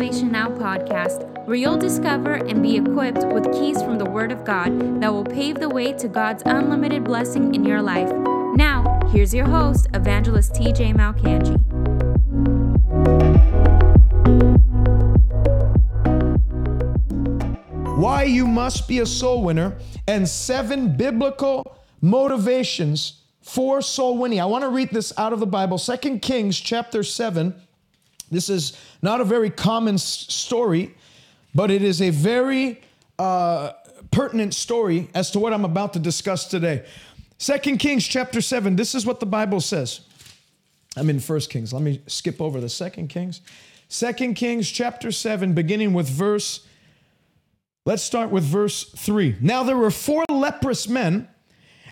Salvation Now podcast, where you'll discover and be equipped with keys from the Word of God that will pave the way to God's unlimited blessing in your life. Now, here's your host, Evangelist TJ Malcangi. Why you must be a soul winner and seven biblical motivations for soul winning. I want to read this out of the Bible, Second Kings chapter 7. This is not a very common s- story, but it is a very uh, pertinent story as to what I'm about to discuss today. Second Kings chapter 7, this is what the Bible says. I'm in First Kings. Let me skip over the Second Kings. Second Kings chapter 7, beginning with verse, let's start with verse 3. Now there were four leprous men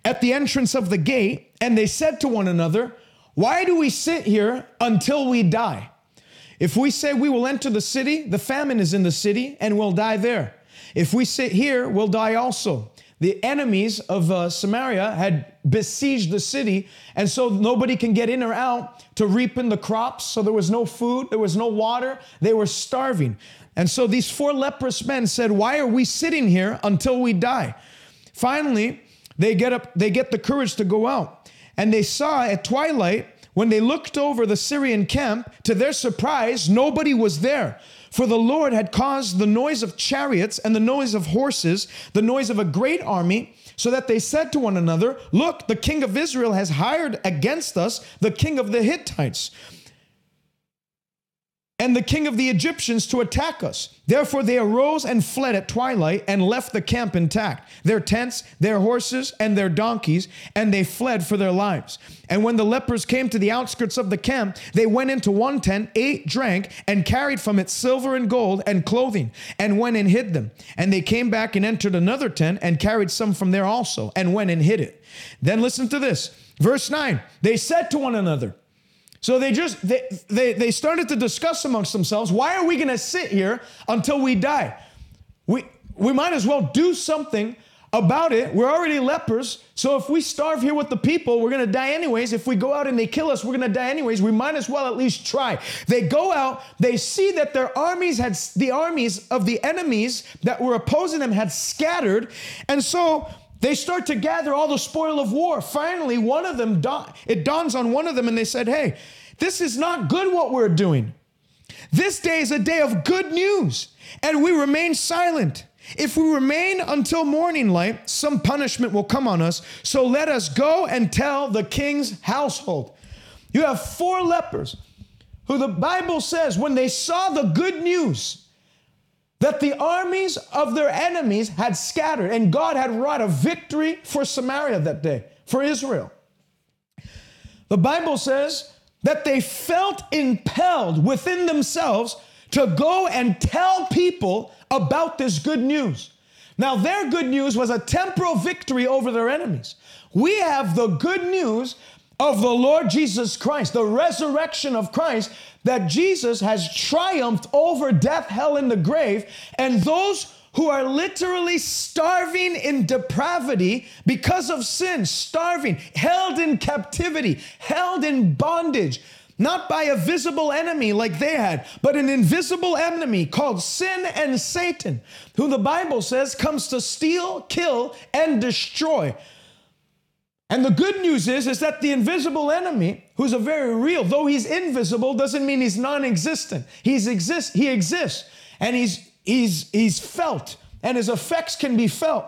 at the entrance of the gate, and they said to one another, Why do we sit here until we die? If we say we will enter the city, the famine is in the city, and we'll die there. If we sit here, we'll die also. The enemies of uh, Samaria had besieged the city, and so nobody can get in or out to reap in the crops. So there was no food, there was no water, they were starving. And so these four leprous men said, Why are we sitting here until we die? Finally, they get up, they get the courage to go out. And they saw at twilight, when they looked over the Syrian camp, to their surprise, nobody was there. For the Lord had caused the noise of chariots and the noise of horses, the noise of a great army, so that they said to one another, Look, the king of Israel has hired against us the king of the Hittites and the king of the Egyptians to attack us. Therefore, they arose and fled at twilight and left the camp intact, their tents, their horses, and their donkeys, and they fled for their lives. And when the lepers came to the outskirts of the camp, they went into one tent, ate, drank, and carried from it silver and gold and clothing, and went and hid them. And they came back and entered another tent and carried some from there also, and went and hid it. Then listen to this. Verse 9 They said to one another, so they just they, they they started to discuss amongst themselves, why are we going to sit here until we die? We we might as well do something about it. We're already lepers, so if we starve here with the people, we're going to die anyways. If we go out and they kill us, we're going to die anyways. We might as well at least try. They go out, they see that their armies had the armies of the enemies that were opposing them had scattered, and so they start to gather all the spoil of war. Finally, one of them, it dawns on one of them, and they said, Hey, this is not good what we're doing. This day is a day of good news, and we remain silent. If we remain until morning light, some punishment will come on us. So let us go and tell the king's household. You have four lepers who the Bible says, when they saw the good news, that the armies of their enemies had scattered and God had wrought a victory for Samaria that day, for Israel. The Bible says that they felt impelled within themselves to go and tell people about this good news. Now, their good news was a temporal victory over their enemies. We have the good news of the Lord Jesus Christ, the resurrection of Christ, that Jesus has triumphed over death, hell, and the grave, and those who are literally starving in depravity because of sin, starving, held in captivity, held in bondage, not by a visible enemy like they had, but an invisible enemy called sin and Satan, who the Bible says comes to steal, kill, and destroy. And the good news is, is that the invisible enemy, who's a very real, though he's invisible, doesn't mean he's non-existent. He's exist, he exists, and he's he's he's felt, and his effects can be felt.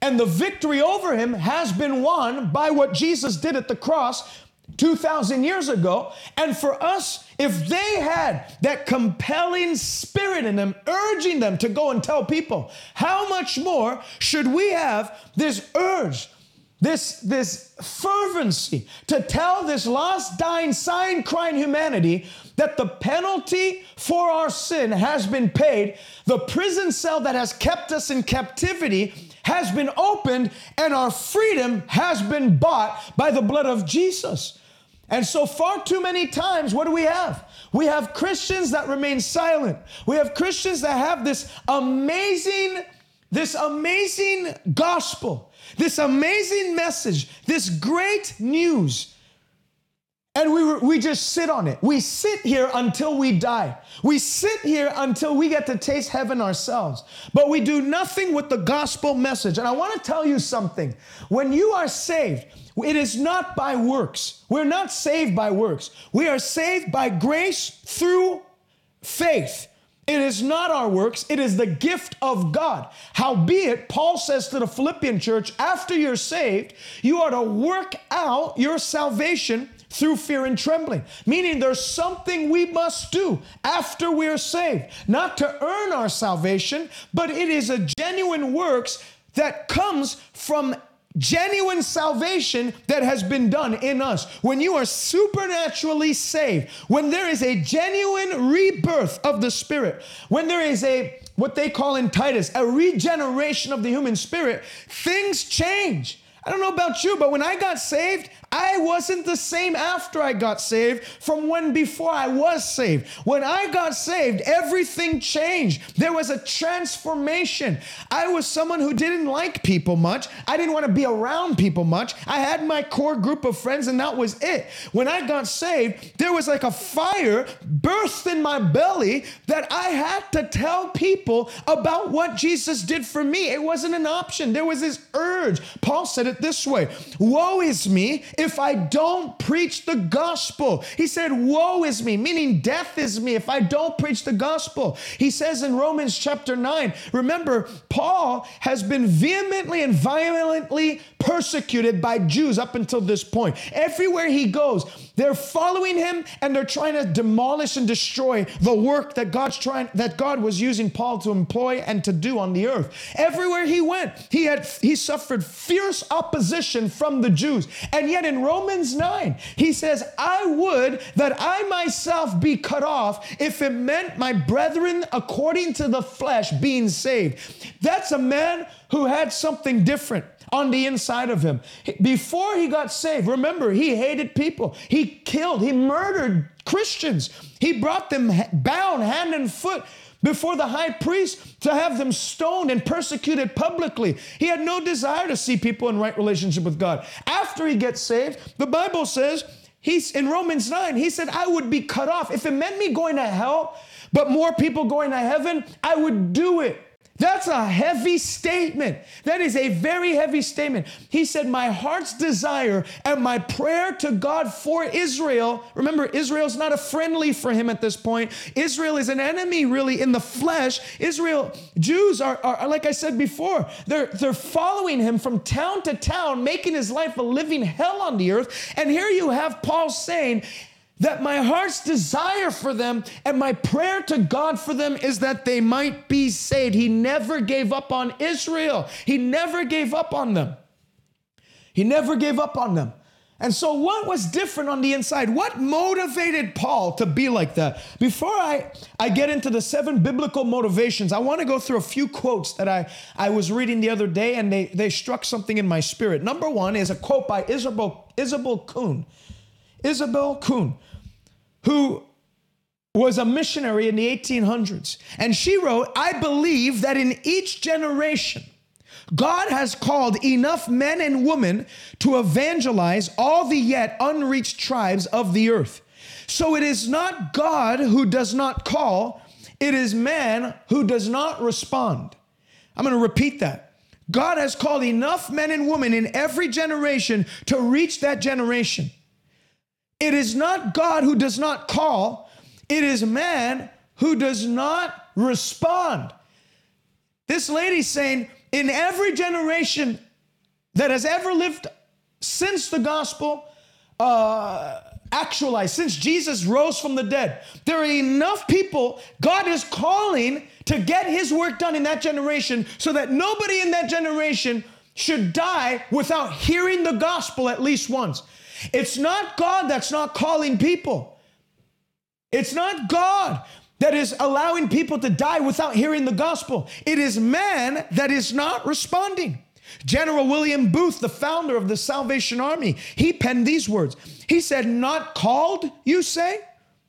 And the victory over him has been won by what Jesus did at the cross 2,000 years ago. And for us, if they had that compelling spirit in them, urging them to go and tell people, how much more should we have this urge? This, this fervency to tell this lost, dying, sighing, crying humanity that the penalty for our sin has been paid. The prison cell that has kept us in captivity has been opened, and our freedom has been bought by the blood of Jesus. And so, far too many times, what do we have? We have Christians that remain silent. We have Christians that have this amazing, this amazing gospel this amazing message, this great news. and we, we just sit on it. We sit here until we die. We sit here until we get to taste heaven ourselves. But we do nothing with the gospel message. And I want to tell you something. When you are saved, it is not by works. We're not saved by works. We are saved by grace through faith. It is not our works, it is the gift of God. Howbeit, Paul says to the Philippian church, after you're saved, you are to work out your salvation through fear and trembling. Meaning there's something we must do after we're saved, not to earn our salvation, but it is a genuine works that comes from genuine salvation that has been done in us. When you are supernaturally saved, when there is a genuine rebirth of the spirit, when there is a what they call in Titus, a regeneration of the human spirit, things change. I don't know about you, but when I got saved, I wasn't the same after I got saved from when before I was saved. When I got saved, everything changed. There was a transformation. I was someone who didn't like people much. I didn't want to be around people much. I had my core group of friends, and that was it. When I got saved, there was like a fire burst in my belly that I had to tell people about what Jesus did for me. It wasn't an option, there was this urge. Paul said it this way Woe is me if I don't preach the gospel. He said, Woe is me, meaning death is me if I don't preach the gospel. He says in Romans chapter 9, remember, Paul has been vehemently and violently persecuted by Jews up until this point. Everywhere he goes, they're following him and they're trying to demolish and destroy the work that God's trying that God was using Paul to employ and to do on the earth. Everywhere he went, he had he suffered fierce opposition from the Jews. And yet in Romans 9, he says, "I would that I myself be cut off if it meant my brethren according to the flesh being saved." That's a man who had something different on the inside of him. Before he got saved, remember, he hated people. He killed, he murdered Christians. He brought them bound hand and foot before the high priest to have them stoned and persecuted publicly. He had no desire to see people in right relationship with God. After he gets saved, the Bible says, he's in Romans 9, he said, I would be cut off. If it meant me going to hell, but more people going to heaven, I would do it. That's a heavy statement. That is a very heavy statement. He said, My heart's desire and my prayer to God for Israel. Remember, Israel's not a friendly for him at this point. Israel is an enemy, really, in the flesh. Israel, Jews are, are like I said before, they're, they're following him from town to town, making his life a living hell on the earth. And here you have Paul saying, that my heart's desire for them and my prayer to God for them is that they might be saved. He never gave up on Israel, He never gave up on them. He never gave up on them. And so, what was different on the inside? What motivated Paul to be like that? Before I, I get into the seven biblical motivations, I want to go through a few quotes that I, I was reading the other day and they, they struck something in my spirit. Number one is a quote by Isobel, Isobel Kuhn. Isobel Kuhn who was a missionary in the 1800s. And she wrote, I believe that in each generation, God has called enough men and women to evangelize all the yet unreached tribes of the earth. So it is not God who does not call, it is man who does not respond. I'm going to repeat that. God has called enough men and women in every generation to reach that generation. It is not God who does not call, it is man who does not respond. This lady's saying, in every generation that has ever lived since the gospel uh, actualized, since Jesus rose from the dead, there are enough people God is calling to get his work done in that generation so that nobody in that generation should die without hearing the gospel at least once. It's not God that's not calling people. It's not God that is allowing people to die without hearing the gospel. It is man that is not responding. General William Booth, the founder of the Salvation Army, he penned these words. He said, Not called, you say?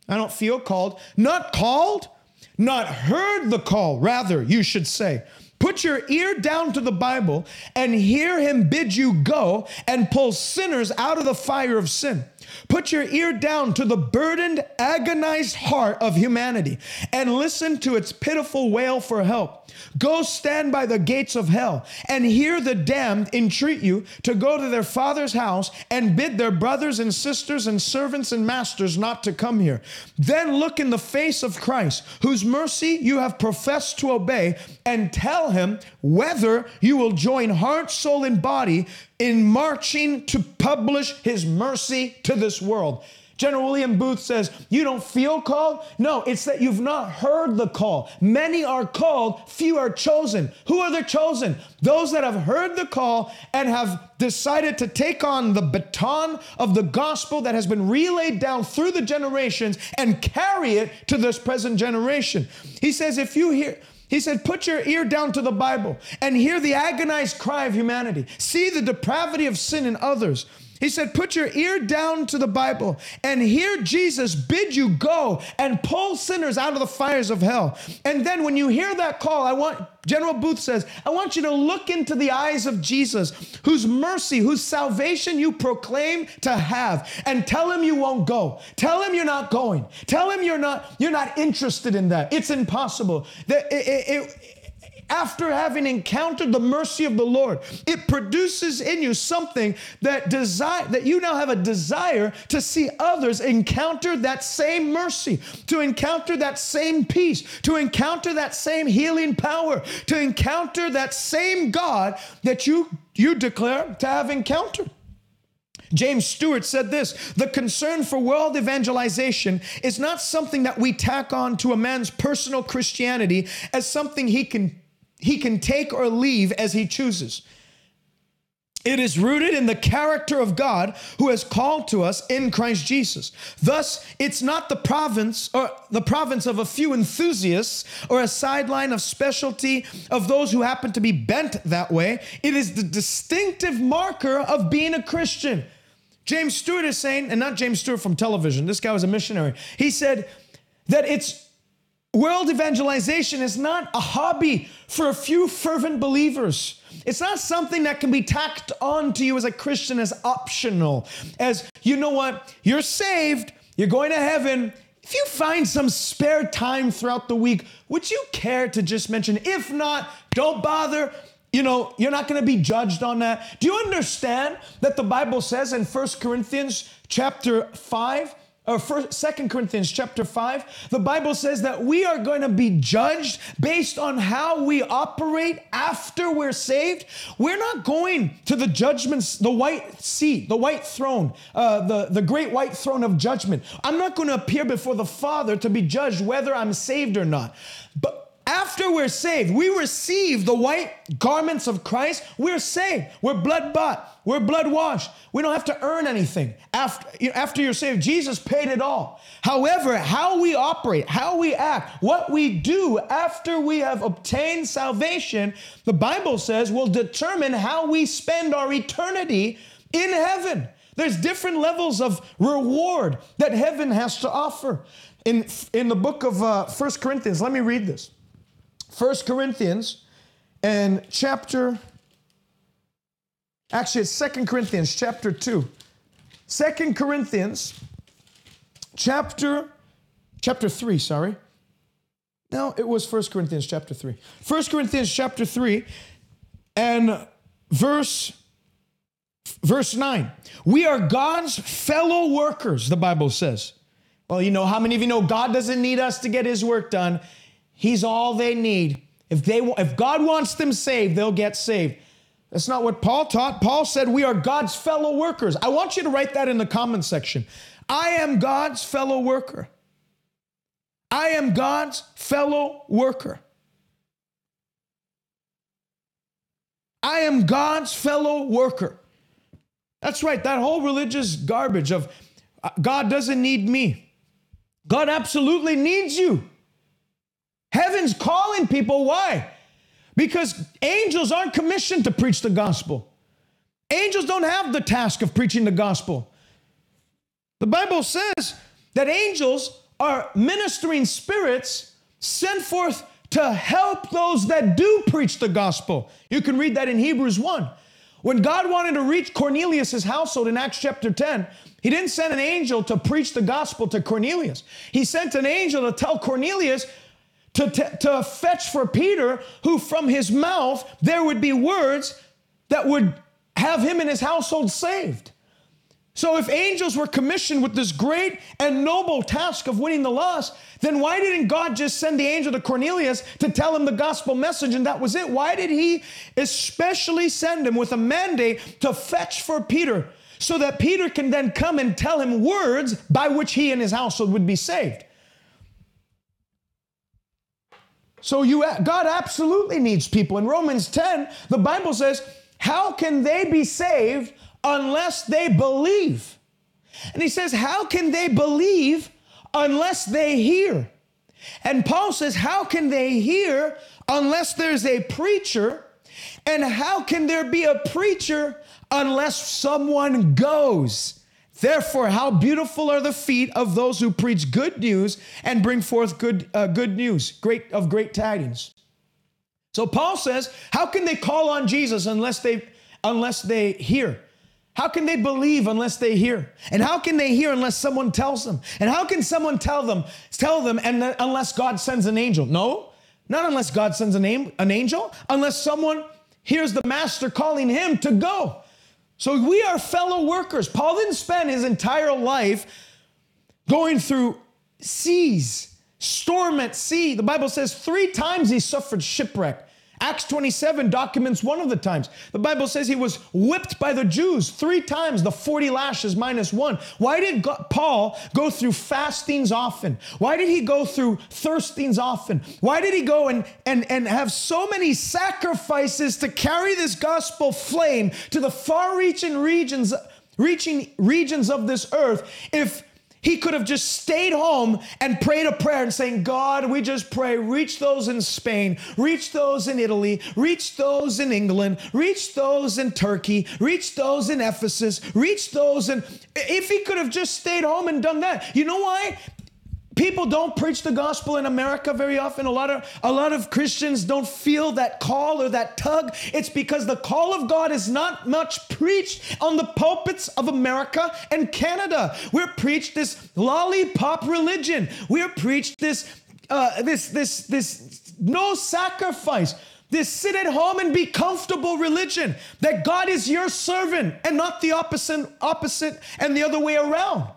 I don't feel called. Not called, not heard the call, rather, you should say. Put your ear down to the Bible and hear him bid you go and pull sinners out of the fire of sin. Put your ear down to the burdened, agonized heart of humanity and listen to its pitiful wail for help. Go stand by the gates of hell and hear the damned entreat you to go to their father's house and bid their brothers and sisters and servants and masters not to come here. Then look in the face of Christ, whose mercy you have professed to obey, and tell him whether you will join heart, soul, and body in marching to publish his mercy to this world. General William Booth says, You don't feel called? No, it's that you've not heard the call. Many are called, few are chosen. Who are the chosen? Those that have heard the call and have decided to take on the baton of the gospel that has been relayed down through the generations and carry it to this present generation. He says, If you hear, he said, Put your ear down to the Bible and hear the agonized cry of humanity. See the depravity of sin in others. He said, Put your ear down to the Bible and hear Jesus bid you go and pull sinners out of the fires of hell. And then when you hear that call, I want, General Booth says, I want you to look into the eyes of Jesus, whose mercy, whose salvation you proclaim to have, and tell him you won't go. Tell him you're not going. Tell him you're not, you're not interested in that. It's impossible. It, it, it, after having encountered the mercy of the Lord, it produces in you something that desire that you now have a desire to see others encounter that same mercy, to encounter that same peace, to encounter that same healing power, to encounter that same God that you you declare to have encountered. James Stewart said this The concern for world evangelization is not something that we tack on to a man's personal Christianity as something he can he can take or leave as he chooses. It is rooted in the character of God who has called to us in Christ Jesus. Thus, it's not the province or the province of a few enthusiasts or a sideline of specialty of those who happen to be bent that way. It is the distinctive marker of being a Christian. James Stewart is saying, and not James Stewart from television, this guy was a missionary. He said that it's World evangelization is not a hobby for a few fervent believers. It's not something that can be tacked on to you as a Christian as optional. As you know what, you're saved, you're going to heaven. If you find some spare time throughout the week, would you care to just mention? If not, don't bother. You know, you're not going to be judged on that. Do you understand that the Bible says in First Corinthians chapter 5 or first, Second Corinthians chapter 5, the Bible says that we are going to be judged based on how we operate after we're saved. We're not going to the judgments, the white seat, the white throne, uh, the, the great white throne of judgment. I'm not going to appear before the Father to be judged whether I'm saved or not. But after we're saved, we receive the white garments of Christ. We're saved. We're blood bought. We're blood washed. We don't have to earn anything. After, after you're saved, Jesus paid it all. However, how we operate, how we act, what we do after we have obtained salvation, the Bible says will determine how we spend our eternity in heaven. There's different levels of reward that heaven has to offer. In, in the book of uh, 1 Corinthians, let me read this. First Corinthians and chapter, actually, it's Second Corinthians chapter 2. Second Corinthians chapter, chapter 3, sorry. No, it was First Corinthians chapter 3. First Corinthians chapter 3 and verse verse 9. We are God's fellow workers, the Bible says. Well, you know, how many of you know God doesn't need us to get his work done? He's all they need. If they if God wants them saved, they'll get saved. That's not what Paul taught. Paul said we are God's fellow workers. I want you to write that in the comment section. I am God's fellow worker. I am God's fellow worker. I am God's fellow worker. That's right, that whole religious garbage of uh, God doesn't need me. God absolutely needs you. Heaven's calling people. Why? Because angels aren't commissioned to preach the gospel. Angels don't have the task of preaching the gospel. The Bible says that angels are ministering spirits sent forth to help those that do preach the gospel. You can read that in Hebrews 1. When God wanted to reach Cornelius' household in Acts chapter 10, he didn't send an angel to preach the gospel to Cornelius. He sent an angel to tell Cornelius to, to, fetch for Peter, who from his mouth there would be words that would have him and his household saved. So, if angels were commissioned with this great and noble task of winning the lost, then why didn't God just send the angel to Cornelius to tell him the gospel message and that was it? Why did he especially send him with a mandate to fetch for Peter so that Peter can then come and tell him words by which he and his household would be saved? So you God absolutely needs people. In Romans 10, the Bible says, "How can they be saved unless they believe?" And he says, "How can they believe unless they hear?" And Paul says, "How can they hear unless there's a preacher?" And how can there be a preacher unless someone goes? Therefore, how beautiful are the feet of those who preach good news and bring forth good, uh, good news, great of great tidings. So Paul says, how can they call on Jesus unless they unless they hear? How can they believe unless they hear? And how can they hear unless someone tells them? And how can someone tell them tell them and unless God sends an angel? No, not unless God sends an, an angel, unless someone hears the master calling him to go. So we are fellow workers. Paul didn't spend his entire life going through seas, storm at sea. The Bible says three times he suffered shipwreck. Acts 27 documents one of the times. The Bible says he was whipped by the Jews three times, the 40 lashes minus one. Why did God, Paul go through fastings often? Why did he go through thirstings often? Why did he go and, and, and have so many sacrifices to carry this gospel flame to the far reaching regions, reaching regions of this earth if he could have just stayed home and prayed a prayer and saying, God, we just pray, reach those in Spain, reach those in Italy, reach those in England, reach those in Turkey, reach those in Ephesus, reach those in. If he could have just stayed home and done that, you know why? People don't preach the gospel in America very often. A lot of a lot of Christians don't feel that call or that tug. It's because the call of God is not much preached on the pulpits of America and Canada. We're preached this lollipop religion. We're preached this uh, this this this no sacrifice. This sit at home and be comfortable religion that God is your servant and not the opposite opposite and the other way around.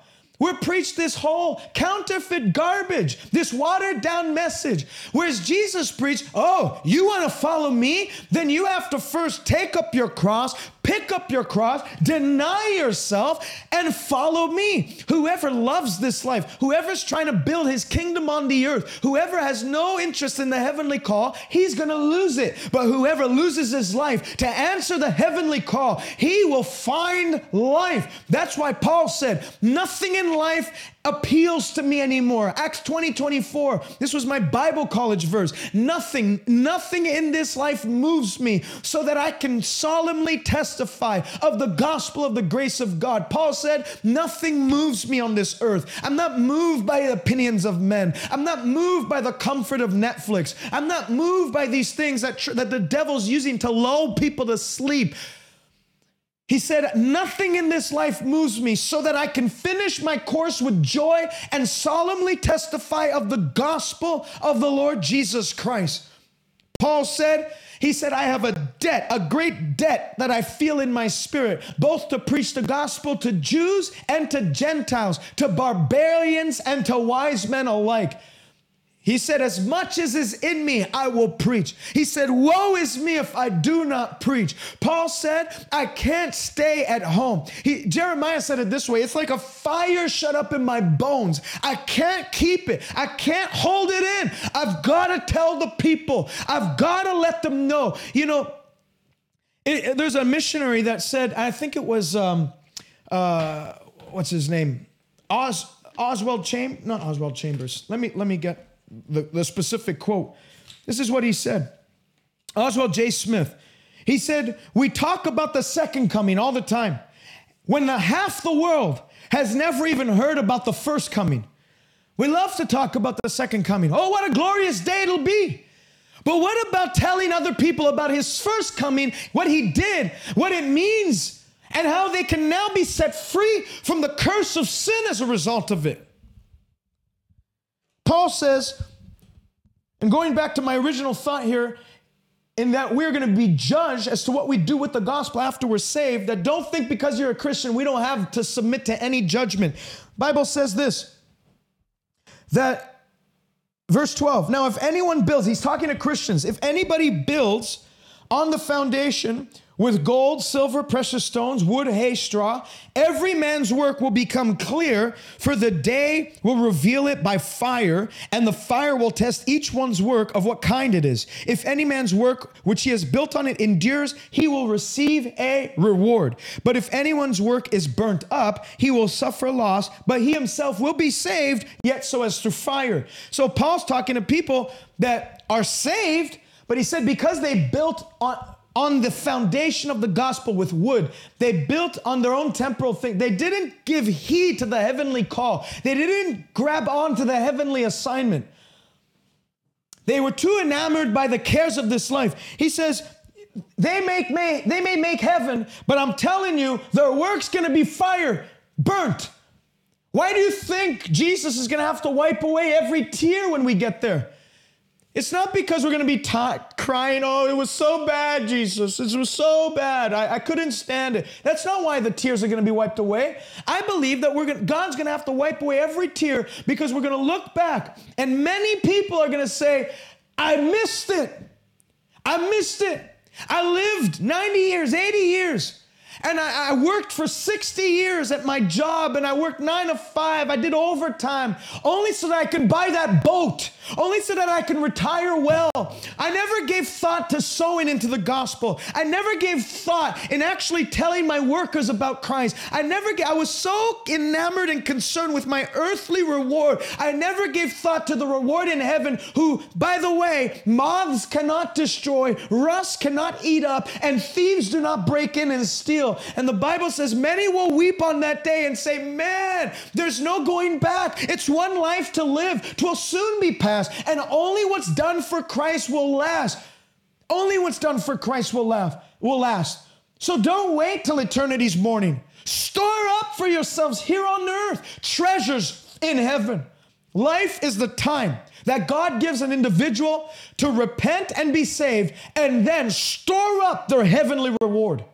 We're preached this whole counterfeit garbage, this watered down message. Whereas Jesus preached, oh, you want to follow me? Then you have to first take up your cross, pick up your cross, deny yourself, and follow me. Whoever loves this life, whoever's trying to build his kingdom on the earth, whoever has no interest in the heavenly call, he's going to lose it. But whoever loses his life to answer the heavenly call, he will find life. That's why Paul said, Nothing in life appeals to me anymore. Acts 20 24. This was my Bible college verse. Nothing, nothing in this life moves me so that I can solemnly testify of the gospel of the grace of God. Paul said, Nothing moves me on this earth. I'm not moved by the opinions of men. I'm not moved by the comfort of Netflix. I'm not moved by these things that, tr- that the devil's using to lull people to sleep. He said, Nothing in this life moves me so that I can finish my course with joy and solemnly testify of the gospel of the Lord Jesus Christ. Paul said, he said, I have a debt, a great debt that I feel in my spirit, both to preach the gospel to Jews and to Gentiles, to barbarians and to wise men alike. He said, As much as is in me, I will preach. He said, Woe is me if I do not preach. Paul said, I can't stay at home. He, Jeremiah said it this way it's like a fire shut up in my bones. I can't keep it, I can't hold it in. I've got to tell the people, I've got to let them know. You know, it, there's a missionary that said, I think it was, um, uh, what's his name? Os, Oswald Chambers, not Oswald Chambers. Let me, let me get the, the specific quote. This is what he said. Oswald J. Smith. He said, We talk about the second coming all the time when the, half the world has never even heard about the first coming. We love to talk about the second coming. Oh, what a glorious day it'll be. But what about telling other people about his first coming, what he did, what it means, and how they can now be set free from the curse of sin as a result of it? Paul says, and going back to my original thought here, in that we're going to be judged as to what we do with the gospel after we're saved, that don't think because you're a Christian, we don't have to submit to any judgment. Bible says this, that verse 12, now if anyone builds, he's talking to Christians, if anybody builds on the foundation with gold, silver, precious stones, wood, hay, straw. Every man's work will become clear, for the day will reveal it by fire, and the fire will test each one's work of what kind it is. If any man's work which he has built on it endures, he will receive a reward. But if anyone's work is burnt up, he will suffer loss, but he himself will be saved, yet so as through fire. So Paul's talking to people that are saved, but he said because they built on on the foundation of the gospel with wood. They built on their own temporal thing. They didn't give heed to the heavenly call. They didn't grab on to the heavenly assignment. They were too enamored by the cares of this life. He says, they make may, they may make heaven, but I'm telling you, their work's gonna be fire, burnt. Why do you think Jesus is gonna have to wipe away every tear when we get there? It's not because we're going to be ta- crying, oh, it was so bad, Jesus. It was so bad. I, I couldn't stand it. That's not why the tears are going to be wiped away. I believe that we're gonna, God's going to have to wipe away every tear because we're going to look back and many people are going to say, I missed it. I missed it. I lived 90 years, 80 years. And I, I, worked for 60 years at my job and I worked nine to five. I did overtime only so that I could buy that boat, only so that I can retire well. I never gave thought to sowing into the gospel. I never gave thought in actually telling my workers about Christ. I never, I was so enamored and concerned with my earthly reward. I never gave thought to the reward in heaven, who, by the way, moths cannot destroy, rust cannot eat up, and thieves do not break in and steal. And the Bible says, Many will weep on that day and say, Man, there's no going back. It's one life to live, twill soon be past. And only what's done for Christ will last. Only what's done for Christ will last. will last. So don't wait till eternity's morning. Store up for yourselves here on earth treasures in heaven. Life is the time that God gives an individual to repent and be saved and then store up their heavenly reward.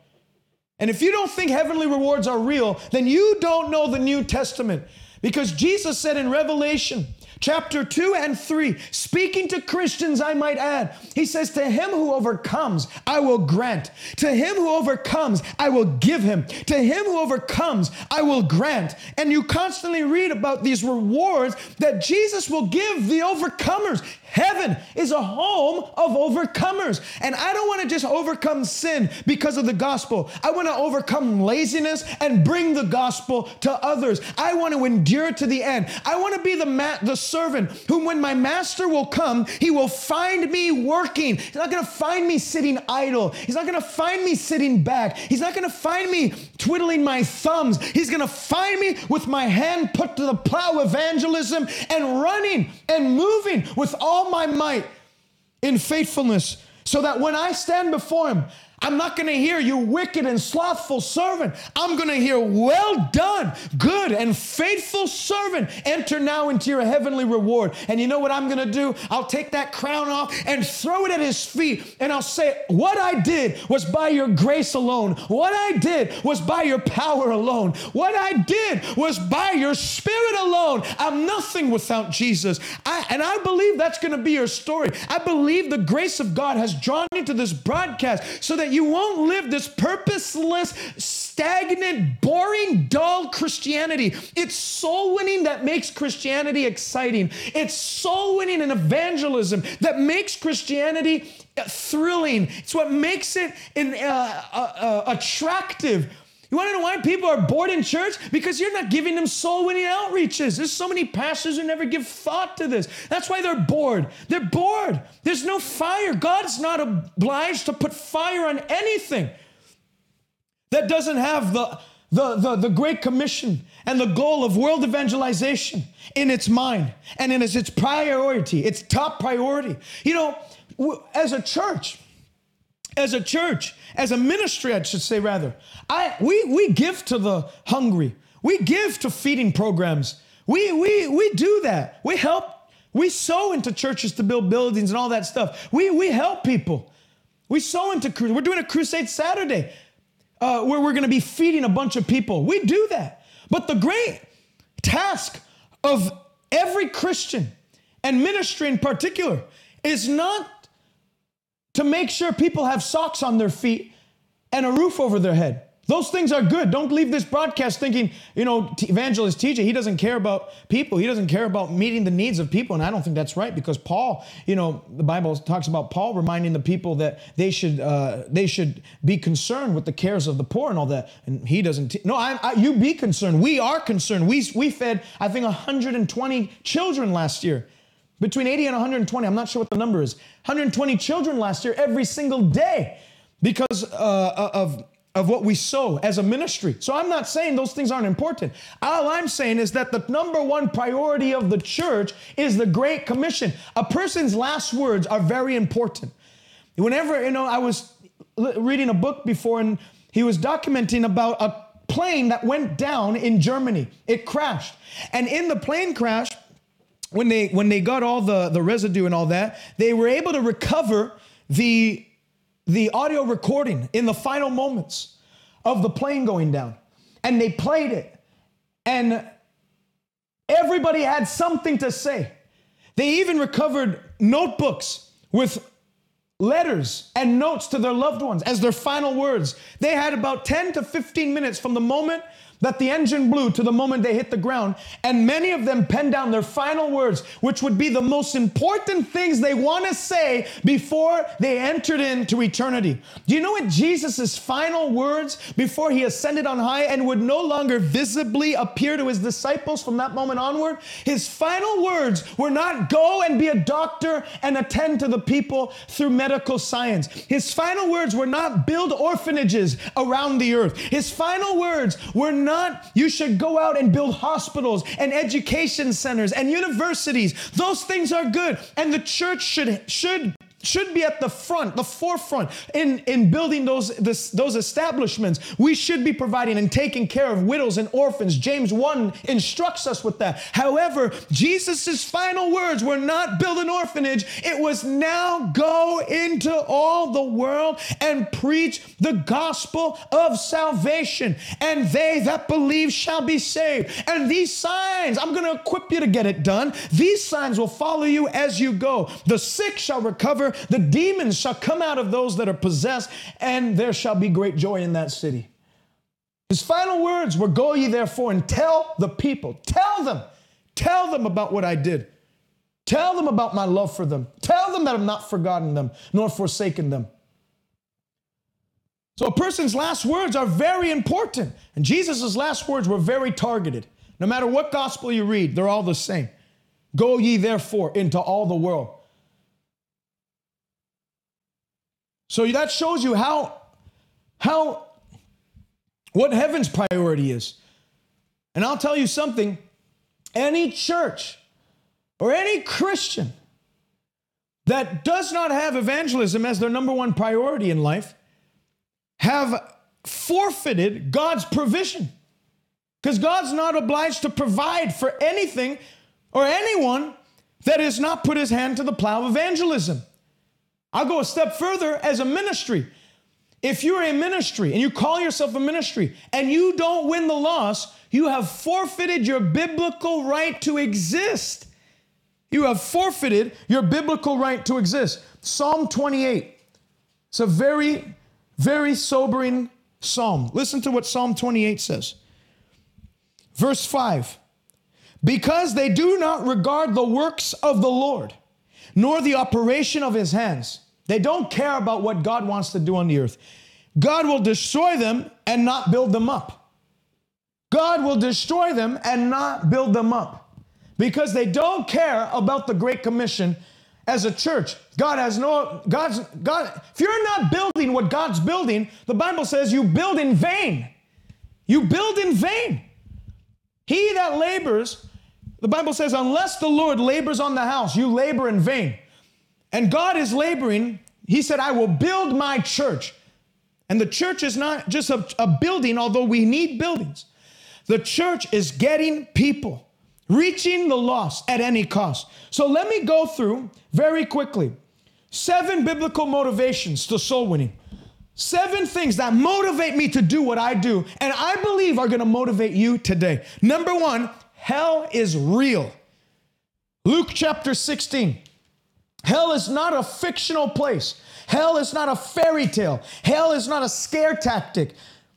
And if you don't think heavenly rewards are real, then you don't know the New Testament. Because Jesus said in Revelation chapter 2 and 3, speaking to Christians, I might add, he says, To him who overcomes, I will grant. To him who overcomes, I will give him. To him who overcomes, I will grant. And you constantly read about these rewards that Jesus will give the overcomers. Heaven is a home of overcomers. And I don't want to just overcome sin because of the gospel. I want to overcome laziness and bring the gospel to others. I want to endure to the end. I want to be the ma- the servant whom when my master will come, he will find me working. He's not going to find me sitting idle. He's not going to find me sitting back. He's not going to find me twiddling my thumbs. He's going to find me with my hand put to the plow evangelism and running and moving with all all my might in faithfulness, so that when I stand before him, I'm not going to hear you wicked and slothful servant. I'm going to hear, well done, good and faithful servant. Enter now into your heavenly reward. And you know what I'm going to do? I'll take that crown off and throw it at his feet. And I'll say, what I did was by your grace alone. What I did was by your power alone. What I did was by your spirit alone. I'm nothing without Jesus. I, and I believe that's going to be your story. I believe the grace of God has drawn into this broadcast so that you won't live this purposeless, stagnant, boring, dull Christianity. It's soul winning that makes Christianity exciting. It's soul winning and evangelism that makes Christianity thrilling. It's what makes it in, uh, uh, uh, attractive. You want to know why people are bored in church? Because you're not giving them soul winning outreaches. There's so many pastors who never give thought to this. That's why they're bored. They're bored. There's no fire. God's not obliged to put fire on anything that doesn't have the, the, the, the Great Commission and the goal of world evangelization in its mind and in its, its priority, its top priority. You know, as a church, as a church, as a ministry, I should say rather, I we we give to the hungry. We give to feeding programs. We we we do that. We help. We sow into churches to build buildings and all that stuff. We we help people. We sow into we're doing a crusade Saturday uh, where we're going to be feeding a bunch of people. We do that. But the great task of every Christian and ministry in particular is not to make sure people have socks on their feet and a roof over their head. Those things are good. Don't leave this broadcast thinking, you know, evangelist TJ, he doesn't care about people. He doesn't care about meeting the needs of people. And I don't think that's right because Paul, you know, the Bible talks about Paul reminding the people that they should uh, they should be concerned with the cares of the poor and all that. And he doesn't. T- no, I, I, you be concerned. We are concerned. We we fed I think 120 children last year. Between 80 and 120, I'm not sure what the number is. 120 children last year every single day because uh, of of what we sow as a ministry. So I'm not saying those things aren't important. All I'm saying is that the number one priority of the church is the Great Commission. A person's last words are very important. Whenever, you know, I was reading a book before and he was documenting about a plane that went down in Germany. It crashed. And in the plane crash, when they when they got all the, the residue and all that, they were able to recover the the audio recording in the final moments of the plane going down. And they played it. And everybody had something to say. They even recovered notebooks with letters and notes to their loved ones as their final words. They had about 10 to 15 minutes from the moment that the engine blew to the moment they hit the ground. And many of them penned down their final words, which would be the most important things they want to say before they entered into eternity. Do you know what Jesus' final words before he ascended on high and would no longer visibly appear to his disciples from that moment onward? His final words were not go and be a doctor and attend to the people through medical science. His final words were not build orphanages around the earth. His final words were not not, you should go out and build hospitals and education centers and universities. Those things are good. And the church should, should should be at the front, the forefront in, in building those, this, those establishments. We should be providing and taking care of widows and orphans. James 1 instructs us with that. However, Jesus' final words were not build an orphanage, it was now go into all the world and preach the gospel of salvation. And they that believe shall be saved. And these signs, I'm going to equip you to get it done. These signs will follow you as you go. The sick shall recover the demons shall come out of those that are possessed, and there shall be great joy in that city. His final words were Go ye therefore and tell the people, tell them, tell them about what I did. Tell them about my love for them. Tell them that I've not forgotten them nor forsaken them. So a person's last words are very important. And Jesus' last words were very targeted. No matter what gospel you read, they're all the same. Go ye therefore into all the world. So that shows you how, how, what heaven's priority is. And I'll tell you something any church or any Christian that does not have evangelism as their number one priority in life have forfeited God's provision. Because God's not obliged to provide for anything or anyone that has not put his hand to the plow of evangelism. I'll go a step further as a ministry. If you're a ministry and you call yourself a ministry and you don't win the loss, you have forfeited your biblical right to exist. You have forfeited your biblical right to exist. Psalm 28. It's a very, very sobering psalm. Listen to what Psalm 28 says. Verse 5 Because they do not regard the works of the Lord, nor the operation of his hands. They don't care about what God wants to do on the earth. God will destroy them and not build them up. God will destroy them and not build them up because they don't care about the Great Commission as a church. God has no, God's, God, if you're not building what God's building, the Bible says you build in vain. You build in vain. He that labors the Bible says, unless the Lord labors on the house, you labor in vain. And God is laboring. He said, I will build my church. And the church is not just a, a building, although we need buildings. The church is getting people, reaching the lost at any cost. So let me go through very quickly seven biblical motivations to soul winning. Seven things that motivate me to do what I do, and I believe are gonna motivate you today. Number one, hell is real. Luke chapter 16. Hell is not a fictional place. Hell is not a fairy tale. Hell is not a scare tactic.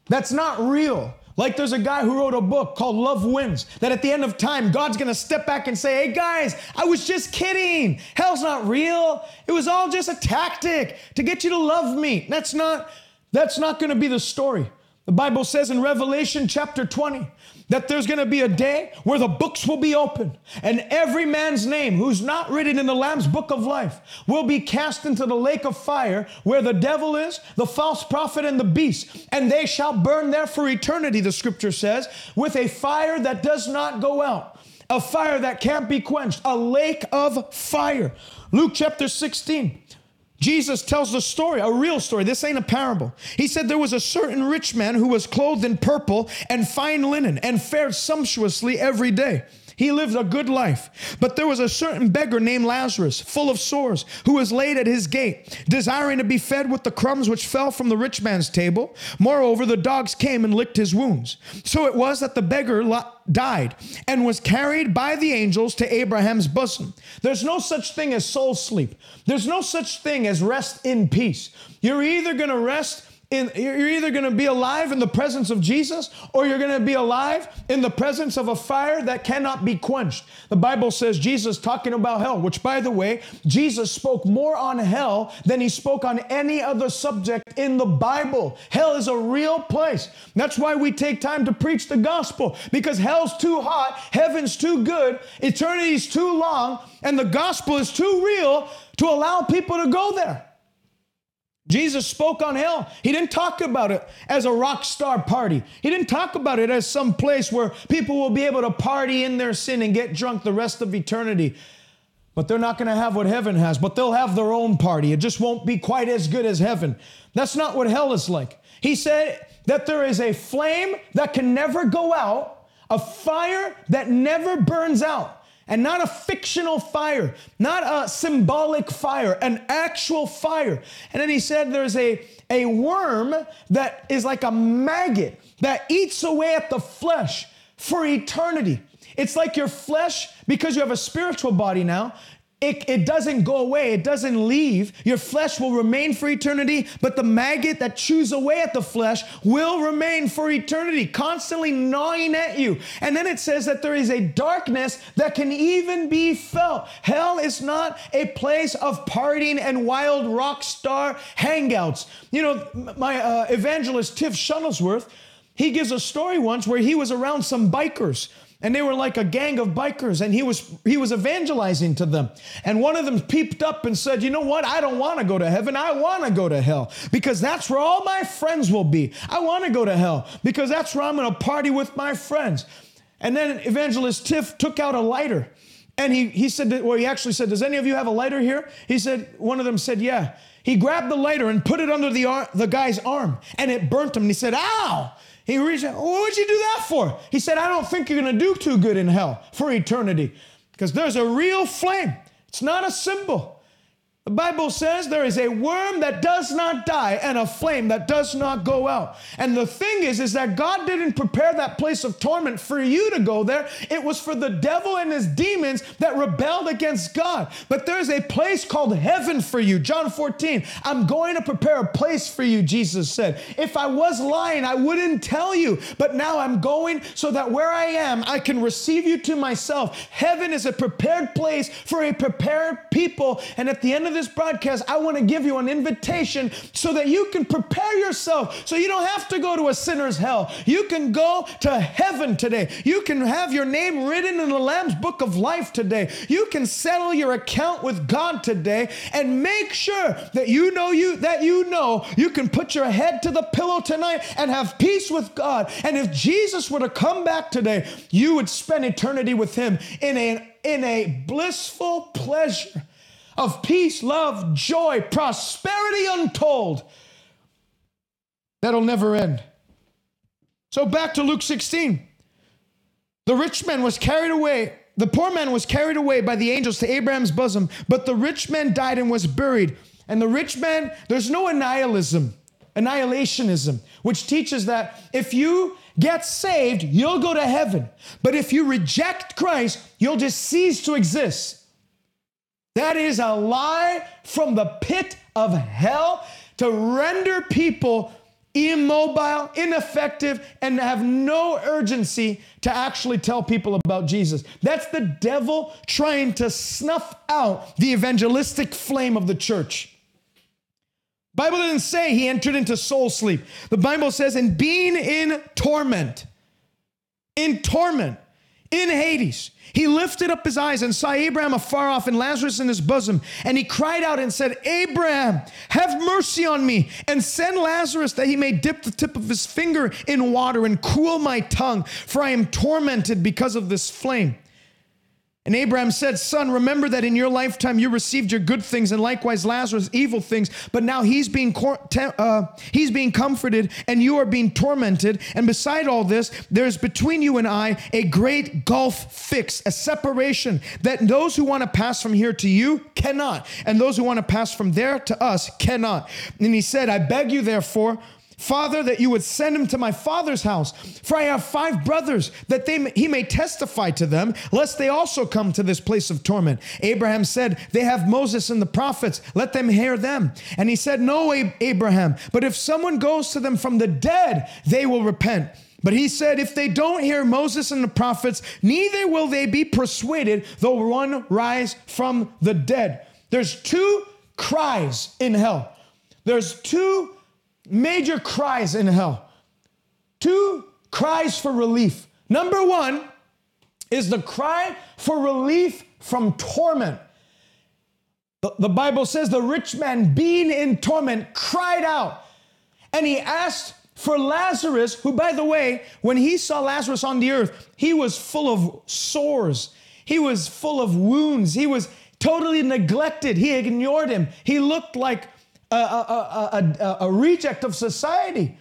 That's not real. Like there's a guy who wrote a book called Love Wins, that at the end of time, God's gonna step back and say, Hey guys, I was just kidding. Hell's not real. It was all just a tactic to get you to love me. That's not, that's not gonna be the story. The Bible says in Revelation chapter 20 that there's going to be a day where the books will be open and every man's name who's not written in the Lamb's book of life will be cast into the lake of fire where the devil is, the false prophet, and the beast. And they shall burn there for eternity, the scripture says, with a fire that does not go out, a fire that can't be quenched, a lake of fire. Luke chapter 16. Jesus tells the story, a real story. This ain't a parable. He said there was a certain rich man who was clothed in purple and fine linen and fared sumptuously every day. He lived a good life. But there was a certain beggar named Lazarus, full of sores, who was laid at his gate, desiring to be fed with the crumbs which fell from the rich man's table. Moreover, the dogs came and licked his wounds. So it was that the beggar died and was carried by the angels to Abraham's bosom. There's no such thing as soul sleep, there's no such thing as rest in peace. You're either going to rest in, you're either going to be alive in the presence of Jesus or you're going to be alive in the presence of a fire that cannot be quenched. The Bible says Jesus talking about hell, which by the way, Jesus spoke more on hell than he spoke on any other subject in the Bible. Hell is a real place. That's why we take time to preach the gospel because hell's too hot, heaven's too good, eternity's too long, and the gospel is too real to allow people to go there. Jesus spoke on hell. He didn't talk about it as a rock star party. He didn't talk about it as some place where people will be able to party in their sin and get drunk the rest of eternity. But they're not going to have what heaven has, but they'll have their own party. It just won't be quite as good as heaven. That's not what hell is like. He said that there is a flame that can never go out, a fire that never burns out and not a fictional fire, not a symbolic fire, an actual fire. And then he said there's a, a worm that is like a maggot that eats away at the flesh for eternity. It's like your flesh, because you have a spiritual body now, it, it doesn't go away, it doesn't leave. Your flesh will remain for eternity, but the maggot that chews away at the flesh will remain for eternity, constantly gnawing at you. And then it says that there is a darkness that can even be felt. Hell is not a place of partying and wild rock star hangouts. You know, my uh, evangelist Tiff Shuttlesworth, he gives a story once where he was around some bikers and they were like a gang of bikers and he was he was evangelizing to them. And one of them peeped up and said you know what? I don't want to go to heaven. I want to go to hell because that's where all my friends will be. I want to go to hell because that's where i'm going to party with my friends. And then evangelist tiff took out a lighter and he, he said that, well he actually said does any of you have a lighter here? He said one of them said yeah. He grabbed the lighter and put it under the, ar- the guy's arm and it burnt him. And he said ow he reached out, what would you do that for? He said, I don't think you're going to do too good in hell for eternity because there's a real flame. It's not a symbol. The Bible says there is a worm that does not die and a flame that does not go out. And the thing is, is that God didn't prepare that place of torment for you to go there. It was for the devil and his demons that rebelled against God. But there's a place called heaven for you. John 14, I'm going to prepare a place for you, Jesus said. If I was lying, I wouldn't tell you. But now I'm going so that where I am, I can receive you to myself. Heaven is a prepared place for a prepared people. And at the end of this broadcast, I want to give you an invitation so that you can prepare yourself so you don't have to go to a sinner's hell. You can go to heaven today. You can have your name written in the Lamb's book of life today. You can settle your account with God today and make sure that you know you that you know you can put your head to the pillow tonight and have peace with God. And if Jesus were to come back today, you would spend eternity with him in a in a blissful pleasure of peace, love, joy, prosperity untold that'll never end. So back to Luke 16. The rich man was carried away. The poor man was carried away by the angels to Abraham's bosom, but the rich man died and was buried. And the rich man, there's no annihilism, annihilationism, which teaches that if you get saved, you'll go to heaven. But if you reject Christ, you'll just cease to exist. That is a lie from the pit of hell to render people immobile, ineffective, and have no urgency to actually tell people about Jesus. That's the devil trying to snuff out the evangelistic flame of the church. Bible didn't say he entered into soul sleep. The Bible says in being in torment. In torment in Hades. He lifted up his eyes and saw Abraham afar off and Lazarus in his bosom. And he cried out and said, Abraham, have mercy on me and send Lazarus that he may dip the tip of his finger in water and cool my tongue, for I am tormented because of this flame. And Abraham said, Son, remember that in your lifetime you received your good things, and likewise Lazarus evil things. But now he's being uh, he's being comforted, and you are being tormented. And beside all this, there is between you and I a great gulf fixed, a separation that those who want to pass from here to you cannot, and those who want to pass from there to us cannot. And he said, I beg you, therefore Father, that you would send him to my father's house. For I have five brothers, that they, he may testify to them, lest they also come to this place of torment. Abraham said, They have Moses and the prophets, let them hear them. And he said, No, Abraham, but if someone goes to them from the dead, they will repent. But he said, If they don't hear Moses and the prophets, neither will they be persuaded, though one rise from the dead. There's two cries in hell. There's two major cries in hell. Two cries for relief. Number one is the cry for relief from torment. The, Bible says the rich man, being in torment, cried out and he asked for Lazarus, who, by the way, when he saw Lazarus on the earth, he was full of sores, he was full of wounds, he was totally neglected. He ignored him. He looked like a, a, a, a, reject of society.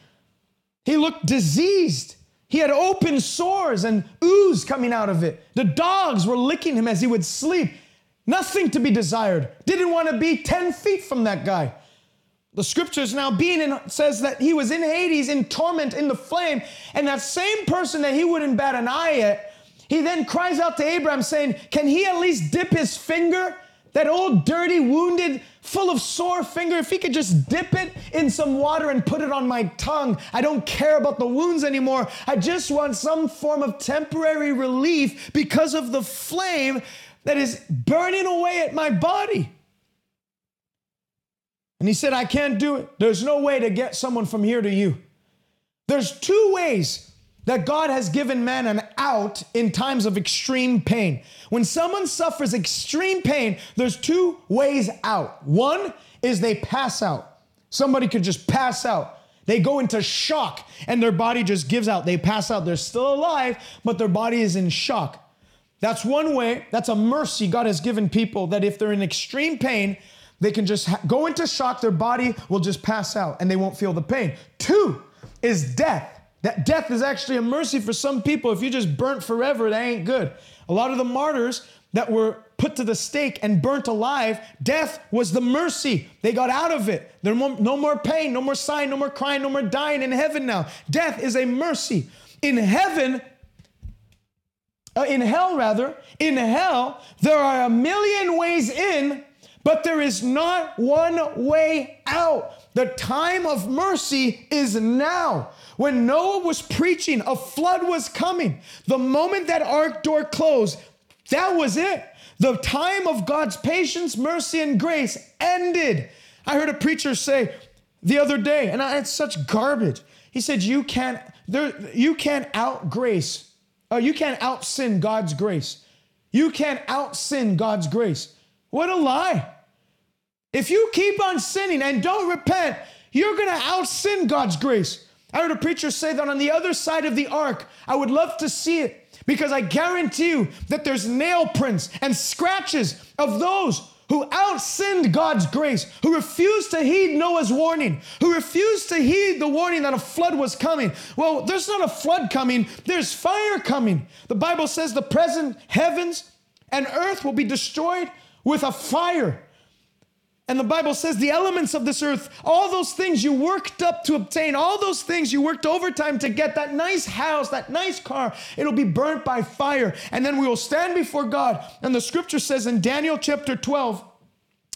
He looked diseased. He had open sores and ooze coming out of it. The dogs were licking him as he would sleep. Nothing to be desired. Didn't want to be 10 feet from that guy. The scriptures now being in says that he was in Hades in torment in the flame, and that same person that he wouldn't bat an eye at, he then cries out to Abraham saying, Can he at least dip his finger that old, dirty, wounded, full of sore finger, if he could just dip it in some water and put it on my tongue, I don't care about the wounds anymore. I just want some form of temporary relief because of the flame that is burning away at my body. And he said, I can't do it. There's no way to get someone from here to you. There's two ways that God has given man an out in times of extreme pain. When someone suffers extreme pain, there's two ways out. One is they pass out. Somebody could just pass out. They go into shock and their body just gives out. They pass out. They're still alive, but their body is in shock. That's one way. That's a mercy God has given people that if they're in extreme pain, they can just go into shock. Their body will just pass out and they won't feel the pain. Two is death. That death is actually a mercy for some people. If you just burnt forever, that ain't good. A lot of the martyrs that were put to the stake and burnt alive, death was the mercy. They got out of it. There no more pain, no more sighing, no more crying, no more dying in heaven now. Death is a mercy. In heaven, uh, in hell rather, in hell, there are a million ways in, but there is not one way out. The time of mercy is now. When Noah was preaching, a flood was coming. The moment that ark door closed, that was it. The time of God's patience, mercy, and grace ended. I heard a preacher say the other day, and I had such garbage. He said, "You can't, there, you can't out grace. Uh, you can't out sin God's grace. You can't out sin God's grace." What a lie! If you keep on sinning and don't repent, you're gonna out sin God's grace. I heard a preacher say that on the other side of the ark, I would love to see it because I guarantee you that there's nail prints and scratches of those who outsinned God's grace, who refused to heed Noah's warning, who refused to heed the warning that a flood was coming. Well, there's not a flood coming, there's fire coming. The Bible says the present heavens and earth will be destroyed with a fire. And the Bible says the elements of this earth, all those things you worked up to obtain, all those things you worked overtime to get, that nice house, that nice car, it'll be burnt by fire. And then we will stand before God. And the scripture says in Daniel chapter 12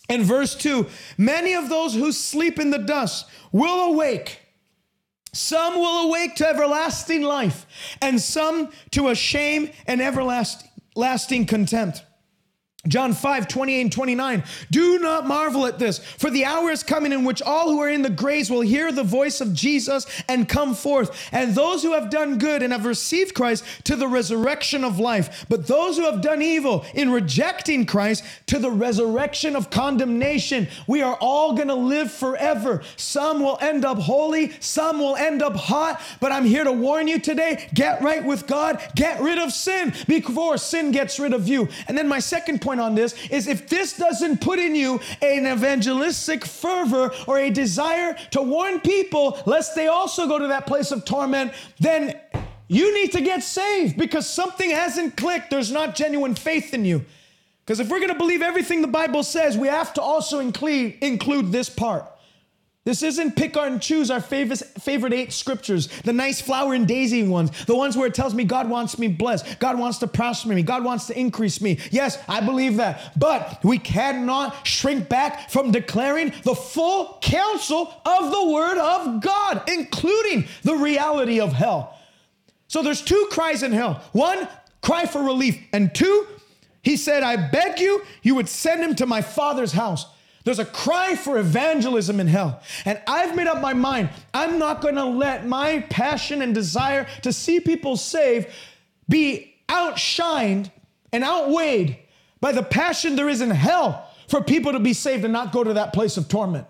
and verse 2 many of those who sleep in the dust will awake. Some will awake to everlasting life, and some to a shame and everlasting lasting contempt. John 5, 28 and 29. Do not marvel at this, for the hour is coming in which all who are in the graves will hear the voice of Jesus and come forth, and those who have done good and have received Christ to the resurrection of life, but those who have done evil in rejecting Christ to the resurrection of condemnation. We are all going to live forever. Some will end up holy, some will end up hot, but I'm here to warn you today get right with God, get rid of sin before sin gets rid of you. And then my second point point on this is if this doesn't put in you an evangelistic fervor or a desire to warn people lest they also go to that place of torment, then you need to get saved because something hasn't clicked. There's not genuine faith in you. Because if we're going to believe everything the Bible says, we have to also include, include this part. This isn't pick and choose our favorite, favorite eight scriptures, the nice flower and daisy ones, the ones where it tells me God wants me blessed, God wants to prosper me, God wants to increase me. Yes, I believe that. But we cannot shrink back from declaring the full counsel of the Word of God, including the reality of hell. So there's two cries in hell one, cry for relief, and two, he said, I beg you, you would send him to my father's house. There's a cry for evangelism in hell. And I've made up my mind. I'm not going to let my passion and desire to see people saved be outshined and outweighed by the passion there is in hell for people to be saved and not go to that place of torment.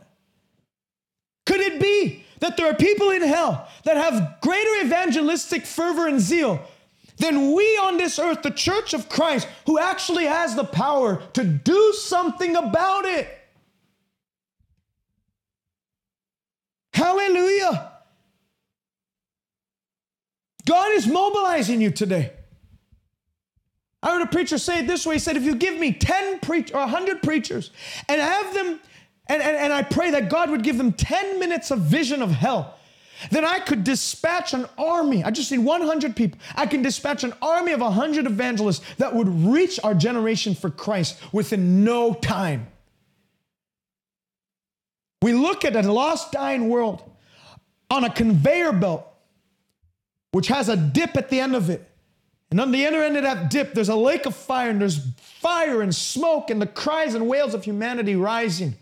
Could it be that there are people in hell that have greater evangelistic fervor and zeal than we on this earth, the church of Christ, who actually has the power to do something about it? Hallelujah. God is mobilizing you today. I heard a preacher say it this way. He said, if you give me 10 preach or 100 preachers and have them, and, and, and I pray that God would give them 10 minutes of vision of hell, then I could dispatch an army. I just need 100 people. I can dispatch an army of 100 evangelists that would reach our generation for Christ within no time. We look at a lost, dying world on a conveyor belt, which has a dip at the end of it. And on the other end of that dip, there's a lake of fire, and there's fire and smoke, and the cries and wails of humanity rising.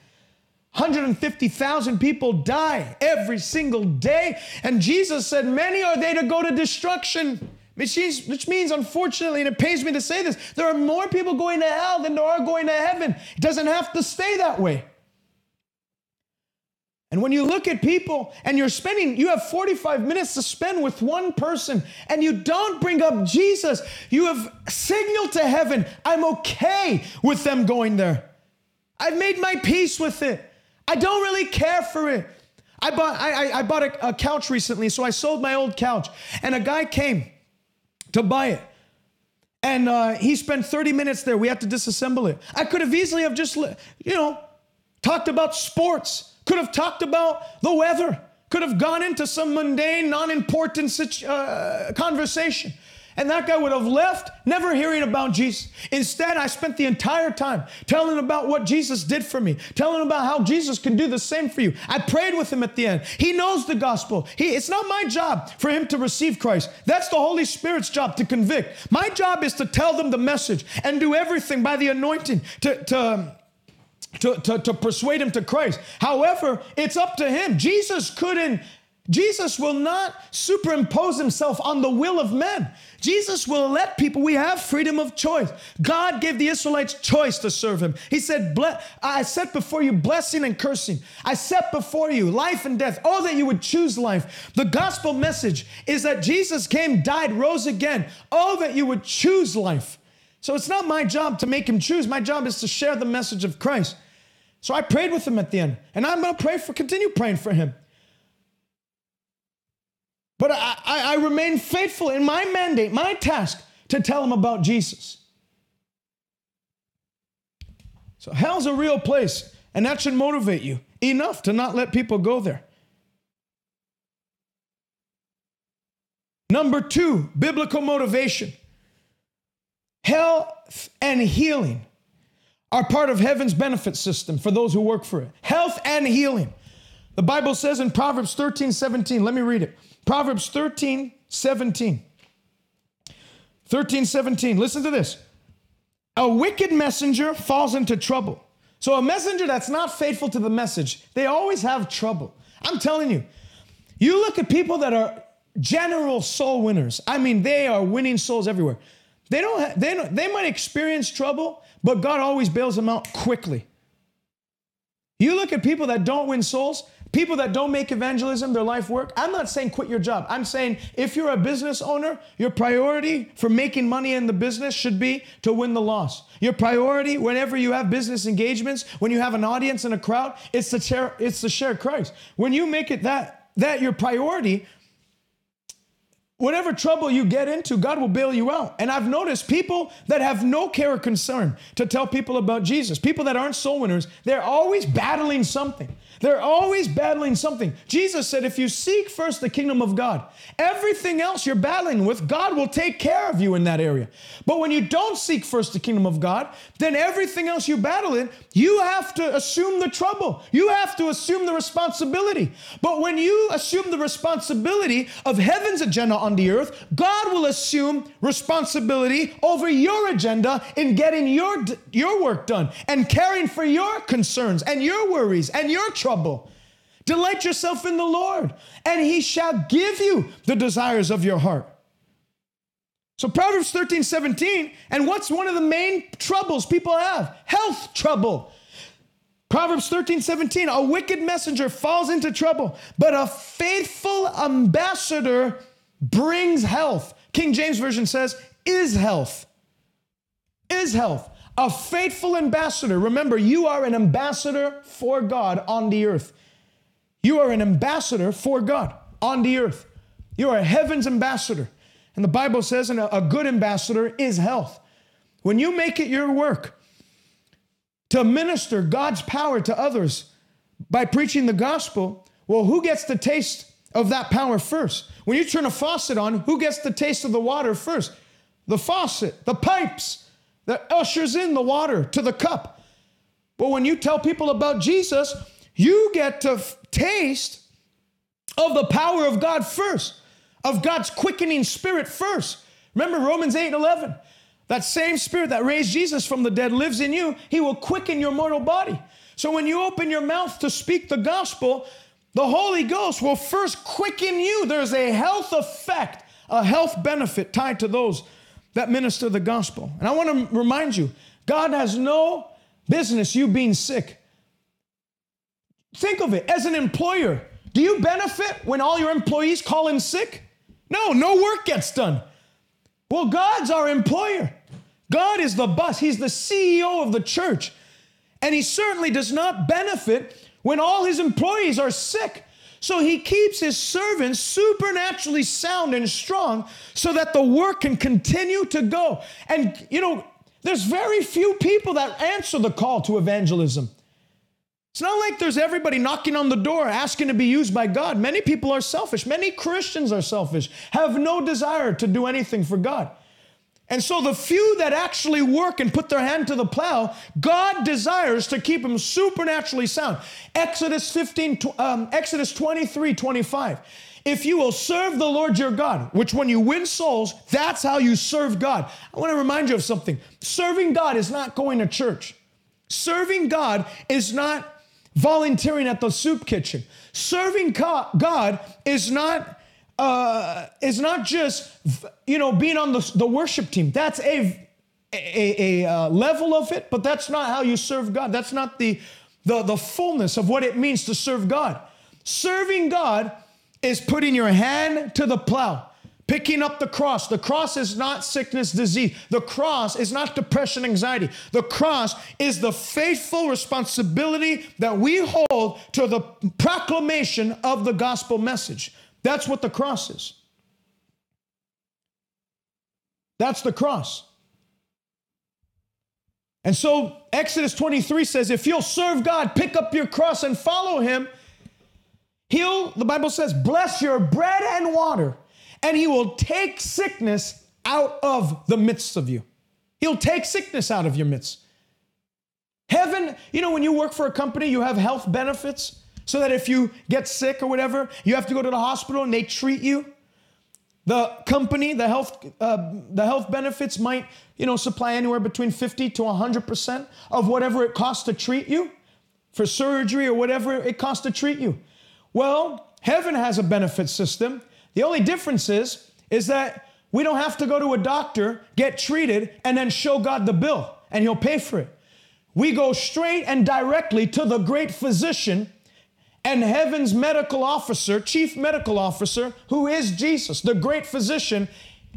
150,000 people die every single day. And Jesus said, Many are they to go to destruction. Which means, which means, unfortunately, and it pains me to say this, there are more people going to hell than there are going to heaven. It doesn't have to stay that way. And when you look at people and you're spending, you have 45 minutes to spend with one person and you don't bring up Jesus, you have signaled to heaven, I'm okay with them going there. I've made my peace with it. I don't really care for it. I bought, I, I, I bought a, a couch recently, so I sold my old couch. And a guy came to buy it. And uh, he spent 30 minutes there. We had to disassemble it. I could have easily have just, you know, talked about sports could have talked about the weather, could have gone into some mundane, non important uh, conversation. And that guy would have left never hearing about Jesus. Instead, I spent the entire time telling about what Jesus did for me, telling about how Jesus can do the same for you. I prayed with him at the end. He knows the gospel. He, it's not my job for him to receive Christ. That's the Holy Spirit's job to convict. My job is to tell them the message and do everything by the anointing to, to to, to, to persuade him to Christ. However, it's up to him. Jesus couldn't, Jesus will not superimpose himself on the will of men. Jesus will let people, we have freedom of choice. God gave the Israelites choice to serve him. He said, I set before you blessing and cursing. I set before you life and death. Oh, that you would choose life. The gospel message is that Jesus came, died, rose again. Oh, that you would choose life. So it's not my job to make him choose. My job is to share the message of Christ. So I prayed with him at the end, and I'm going to pray for, continue praying for him. But I, I, I remain faithful in my mandate, my task to tell him about Jesus. So hell's a real place, and that should motivate you enough to not let people go there. Number two, biblical motivation. Health and healing are part of heaven's benefit system for those who work for it. Health and healing. The Bible says in Proverbs 13, 17, let me read it. Proverbs 13, 17. 13, 17. Listen to this. A wicked messenger falls into trouble. So, a messenger that's not faithful to the message, they always have trouble. I'm telling you, you look at people that are general soul winners. I mean, they are winning souls everywhere. They don't, they don't, they might experience trouble, but God always bails them out quickly. You look at people that don't win souls, people that don't make evangelism their life work. I'm not saying quit your job. I'm saying if you're a business owner, your priority for making money in the business should be to win the loss. Your priority whenever you have business engagements, when you have an audience and a crowd, it's to share it's to share Christ. When you make it that that your priority, Whatever trouble you get into, God will bail you out. And I've noticed people that have no care or concern to tell people about Jesus, people that aren't soul winners, they're always battling something. They're always battling something. Jesus said, if you seek first the kingdom of God, everything else you're battling with, God will take care of you in that area. But when you don't seek first the kingdom of God, then everything else you battle in, you have to assume the trouble. You have to assume the responsibility. But when you assume the responsibility of heaven's agenda on the earth, God will assume responsibility over your agenda in getting your, your work done and caring for your concerns and your worries and your trouble. Delight yourself in the Lord, and he shall give you the desires of your heart. So, Proverbs 13, 17, and what's one of the main troubles people have? Health trouble. Proverbs 13, 17, a wicked messenger falls into trouble, but a faithful ambassador brings health. King James Version says, is health. Is health. A faithful ambassador. Remember, you are an ambassador for God on the earth. You are an ambassador for God on the earth. You are heaven's ambassador. And the Bible says, and a good ambassador is health. When you make it your work to minister God's power to others by preaching the gospel, well, who gets the taste of that power first? When you turn a faucet on, who gets the taste of the water first? The faucet, the pipes that ushers in the water to the cup. But when you tell people about Jesus, you get to f- taste of the power of God first, of God's quickening spirit first. Remember Romans 8 and 11. That same spirit that raised Jesus from the dead lives in you. He will quicken your mortal body. So when you open your mouth to speak the gospel, the Holy Ghost will first quicken you. There's a health effect, a health benefit tied to those that minister the gospel. And I want to remind you God has no business you being sick. Think of it as an employer. Do you benefit when all your employees call in sick? No, no work gets done. Well, God's our employer. God is the boss, He's the CEO of the church. And He certainly does not benefit when all his employees are sick. So he keeps his servants supernaturally sound and strong so that the work can continue to go. And, you know, there's very few people that answer the call to evangelism. It's not like there's everybody knocking on the door asking to be used by God. Many people are selfish. Many Christians are selfish, have no desire to do anything for God. And so the few that actually work and put their hand to the plow, God desires to keep them supernaturally sound. Exodus 15, um, Exodus 23, 25. If you will serve the Lord your God, which when you win souls, that's how you serve God. I want to remind you of something. Serving God is not going to church. Serving God is not volunteering at the soup kitchen. Serving God is not uh, is not just you know being on the, the worship team. That's a a, a uh, level of it, but that's not how you serve God. That's not the, the the fullness of what it means to serve God. Serving God is putting your hand to the plow, Picking up the cross. The cross is not sickness, disease. The cross is not depression, anxiety. The cross is the faithful responsibility that we hold to the proclamation of the gospel message. That's what the cross is. That's the cross. And so Exodus 23 says, if you'll serve God, pick up your cross and follow him, he'll, the Bible says, bless your bread and water and he will take sickness out of the midst of you. He'll take sickness out of your midst. Heaven, you know, when you work for a company, you have health benefits so that if you get sick or whatever, you have to go to the hospital and they treat you. The company, the health, uh, the health benefits might, you know, supply anywhere between 50 to 100% of whatever it costs to treat you for surgery or whatever it costs to treat you. Well, heaven has a benefit system the only difference is, is that we don't have to go to a doctor, get treated, and then show God the bill, and He'll pay for it. We go straight and directly to the great physician and heaven's medical officer, chief medical officer, who is Jesus, the great physician.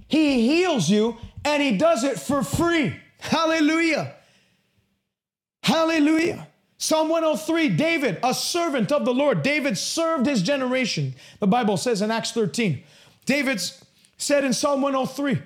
He heals you and he does it for free. Hallelujah. Hallelujah. Psalm 103, David, a servant of the Lord. David served his generation. The Bible says in Acts 13. David said in Psalm 103,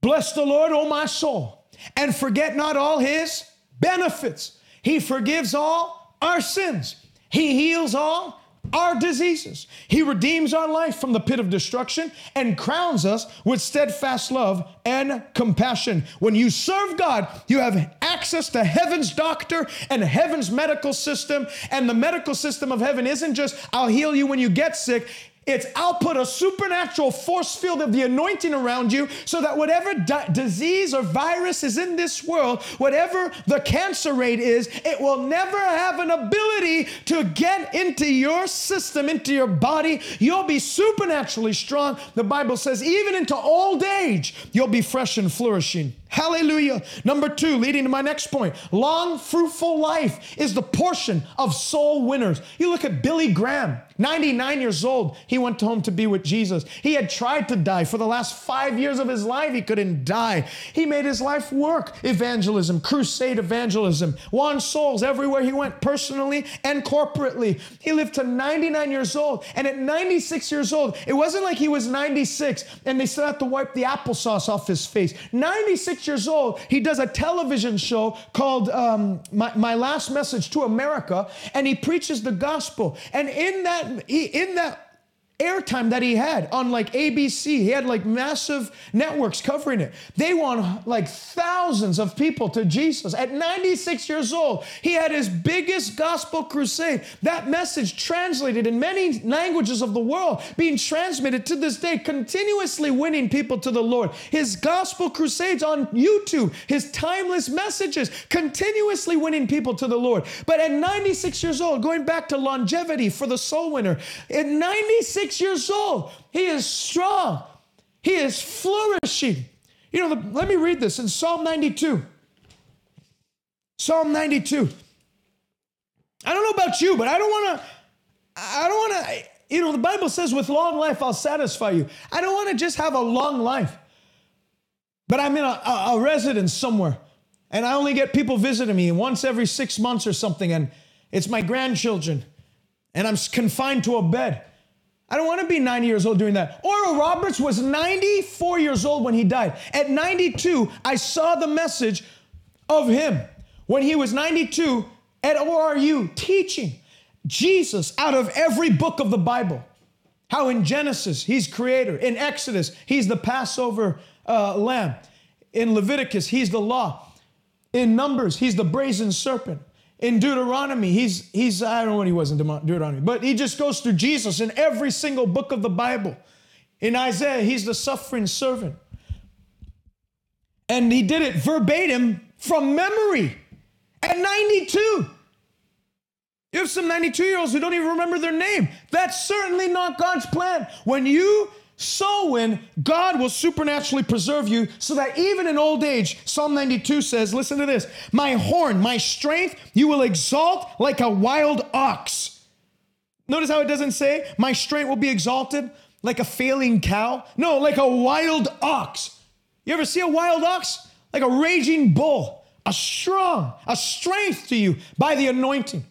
Bless the Lord, O my soul, and forget not all his benefits. He forgives all our sins. He heals all our diseases. He redeems our life from the pit of destruction and crowns us with steadfast love and compassion. When you serve God, you have access to heaven's doctor and heaven's medical system. And the medical system of heaven isn't just, I'll heal you when you get sick. It's I'll put a supernatural force field of the anointing around you so that whatever di- disease or virus is in this world, whatever the cancer rate is, it will never have an ability to get into your system, into your body. You'll be supernaturally strong. The Bible says, even into old age, you'll be fresh and flourishing. Hallelujah. Number two, leading to my next point long, fruitful life is the portion of soul winners. You look at Billy Graham, 99 years old. He went home to be with Jesus. He had tried to die. For the last five years of his life, he couldn't die. He made his life work evangelism, crusade evangelism, won souls everywhere he went, personally and corporately. He lived to 99 years old. And at 96 years old, it wasn't like he was 96 and they still had to wipe the applesauce off his face. 96 years old, he does a television show called um, my, my Last Message to America, and he preaches the gospel. And in that, in that airtime that he had on like ABC. He had like massive networks covering it. They won like thousands of people to Jesus. At 96 years old, he had his biggest gospel crusade. That message translated in many languages of the world, being transmitted to this day, continuously winning people to the Lord. His gospel crusades on YouTube, his timeless messages, continuously winning people to the Lord. But at 96 years old, going back to longevity for the soul winner, at 96 years old. He is strong. He is flourishing. You know, the, let me read this in Psalm 92. Psalm 92. I don't know about you, but I don't want to, I don't want to, you know, the Bible says, with long life, I'll satisfy you. I don't want to just have a long life, but I'm in a, a, a residence somewhere and I only get people visiting me once every six months or something, and it's my grandchildren, and I'm confined to a bed. I don't want to be 90 years old doing that. Oral Roberts was 94 years old when he died. At 92, I saw the message of him when he was 92 at ORU teaching Jesus out of every book of the Bible. How in Genesis, he's creator. In Exodus, he's the Passover uh, lamb. In Leviticus, he's the law. In Numbers, he's the brazen serpent. In Deuteronomy, he's, he's, I don't know what he was in Deuteronomy, but he just goes through Jesus in every single book of the Bible. In Isaiah, he's the suffering servant. And he did it verbatim from memory at 92. You have some 92 year olds who don't even remember their name. That's certainly not God's plan. When you soul win, God will supernaturally preserve you so that even in old age, Psalm 92 says, listen to this, my horn, my strength, you will exalt like a wild ox. Notice how it doesn't say, my strength will be exalted. like a failing cow. No, like a wild ox. You ever see a wild ox? Like a raging bull, a strong, a strength to you by the anointing.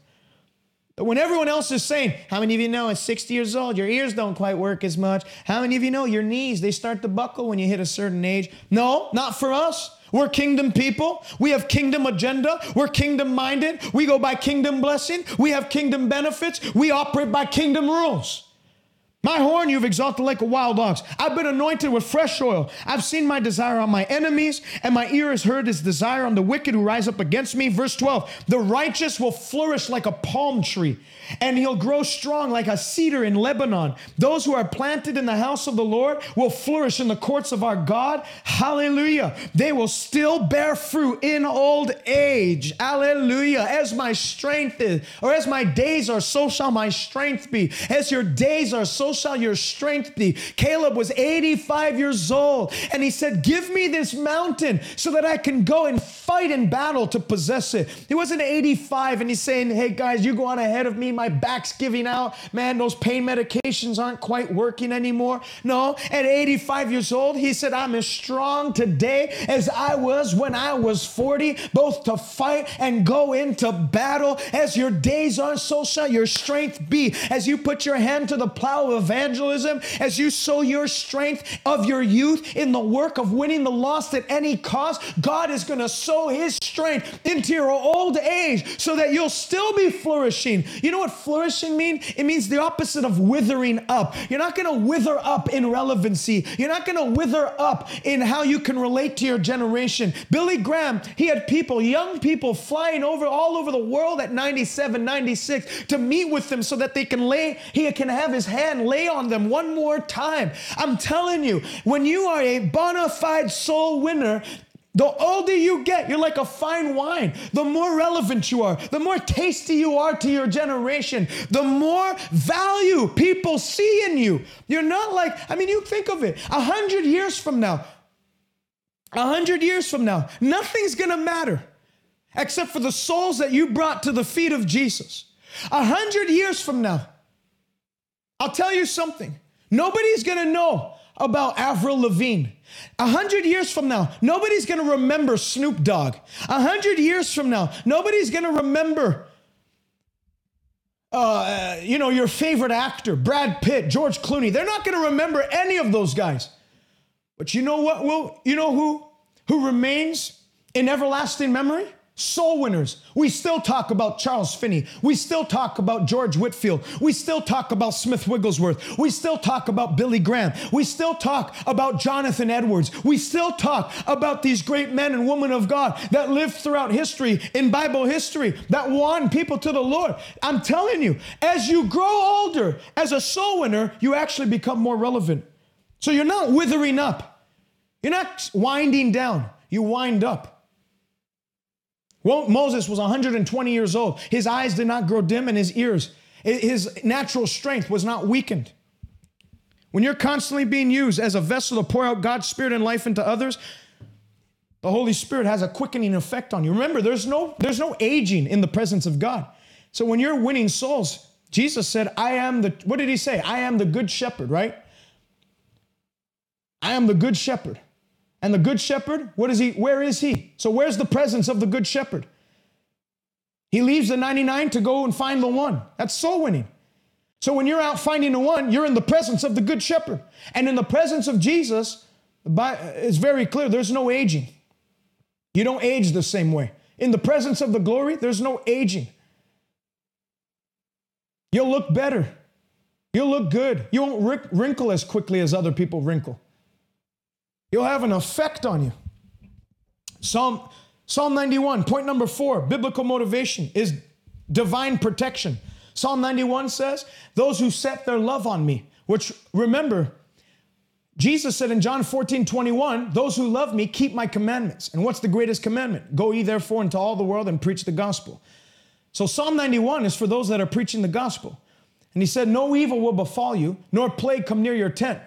But when everyone else is saying, how many of you know at 60 years old, your ears don't quite work as much? How many of you know your knees, they start to buckle when you hit a certain age? No, not for us. We're kingdom people. We have kingdom agenda. We're kingdom minded. We go by kingdom blessing. We have kingdom benefits. We operate by kingdom rules. My horn you've exalted like a wild ox. I've been anointed with fresh oil. I've seen my desire on my enemies, and my ear has heard his desire on the wicked who rise up against me. Verse 12 The righteous will flourish like a palm tree, and he'll grow strong like a cedar in Lebanon. Those who are planted in the house of the Lord will flourish in the courts of our God. Hallelujah. They will still bear fruit in old age. Hallelujah. As my strength is, or as my days are, so shall my strength be. As your days are, so shall your strength be. Caleb was 85 years old and he said, Give me this mountain so that I can go and fight in battle to possess it. He wasn't 85 and he's saying, Hey guys, you go on ahead of me. My back's giving out. Man, those pain medications aren't quite working anymore. No, at 85 years old, he said, I'm as strong today as I was when I was 40, both to fight and go into battle. As your days are, so shall your strength be. As you put your hand to the plow evangelism, as you sow your strength of your youth in the work of winning the lost at any cost, God is going to sow his strength into your old age so that you'll still be flourishing. You know what flourishing means? It means the opposite of withering up. You're not going to wither up in relevancy. You're not going to wither up in how you can relate to your generation. Billy Graham, he had people, young people flying over all over the world at 97, 96 to meet with them so that they can lay, he can have his hand lay on them one more time. I'm telling you, when you are a bona fide soul winner, the older you get, you're like a fine wine. The more relevant you are, the more tasty you are to your generation, the more value people see in you. You're not like, I mean, you think of it, a hundred years from now, a hundred years from now, nothing's gonna matter except for the souls that you brought to the feet of Jesus. A hundred years from now, I'll tell you something. Nobody's gonna know about Avril Lavigne. A hundred years from now, nobody's gonna remember Snoop Dogg. A hundred years from now, nobody's gonna remember, uh, you know, your favorite actor, Brad Pitt, George Clooney. They're not gonna remember any of those guys. But you know what? Will you know who who remains in everlasting memory? Soul winners. We still talk about Charles Finney. We still talk about George Whitefield. We still talk about Smith Wigglesworth. We still talk about Billy Graham. We still talk about Jonathan Edwards. We still talk about these great men and women of God that lived throughout history, in Bible history, that won people to the Lord. I'm telling you, as you grow older, as a soul winner, you actually become more relevant. So you're not withering up, you're not winding down, you wind up. Well, Moses was 120 years old. His eyes did not grow dim and his ears, his natural strength was not weakened. When you're constantly being used as a vessel to pour out God's spirit and life into others, the Holy Spirit has a quickening effect on you. Remember, there's no, there's no aging in the presence of God. So when you're winning souls, Jesus said, I am the, what did he say? I am the good shepherd, right? I am the good shepherd. And the good shepherd, what is he? Where is he? So where's the presence of the good shepherd? He leaves the 99 to go and find the one. That's soul winning. So when you're out finding the one, you're in the presence of the good shepherd. And in the presence of Jesus, uh, it's very clear there's no aging. You don't age the same way. In the presence of the glory, there's no aging. You'll look better. You'll look good. You won't wrinkle as quickly as other people wrinkle. You'll have an effect on you. Psalm, Psalm 91, point number four, biblical motivation is divine protection. Psalm 91 says, Those who set their love on me, which remember, Jesus said in John 14, 21, Those who love me keep my commandments. And what's the greatest commandment? Go ye therefore into all the world and preach the gospel. So Psalm 91 is for those that are preaching the gospel. And he said, No evil will befall you, nor plague come near your tent.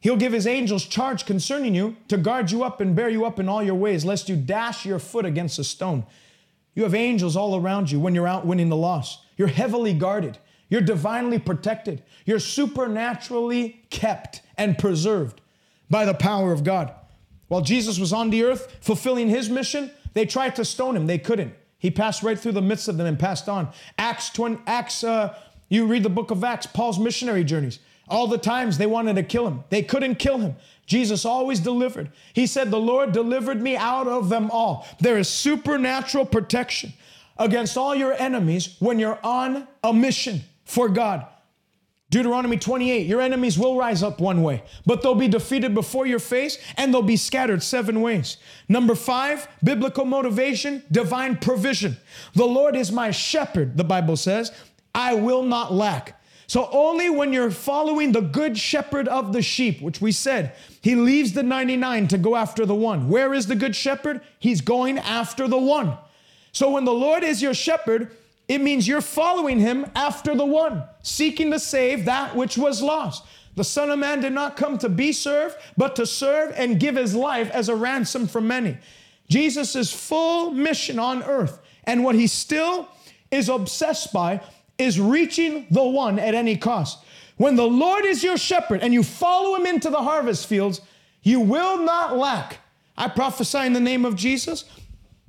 He'll give his angels charge concerning you to guard you up and bear you up in all your ways, lest you dash your foot against a stone. You have angels all around you when you're out winning the loss. You're heavily guarded. You're divinely protected. You're supernaturally kept and preserved by the power of God. While Jesus was on the earth fulfilling his mission, they tried to stone him. They couldn't. He passed right through the midst of them and passed on. Acts 20, Acts, uh, you read the book of Acts, Paul's missionary journeys. All the times they wanted to kill him, they couldn't kill him. Jesus always delivered. He said, The Lord delivered me out of them all. There is supernatural protection against all your enemies when you're on a mission for God. Deuteronomy 28 Your enemies will rise up one way, but they'll be defeated before your face and they'll be scattered seven ways. Number five, biblical motivation, divine provision. The Lord is my shepherd, the Bible says. I will not lack. So only when you're following the good shepherd of the sheep, which we said, he leaves the 99 to go after the one. Where is the good shepherd? He's going after the one. So when the Lord is your shepherd, it means you're following him after the one, seeking to save that which was lost. The Son of Man did not come to be served, but to serve and give his life as a ransom for many. Jesus' full mission on earth and what he still is obsessed by is reaching the one at any cost. When the Lord is your shepherd and you follow him into the harvest fields, you will not lack. I prophesy in the name of Jesus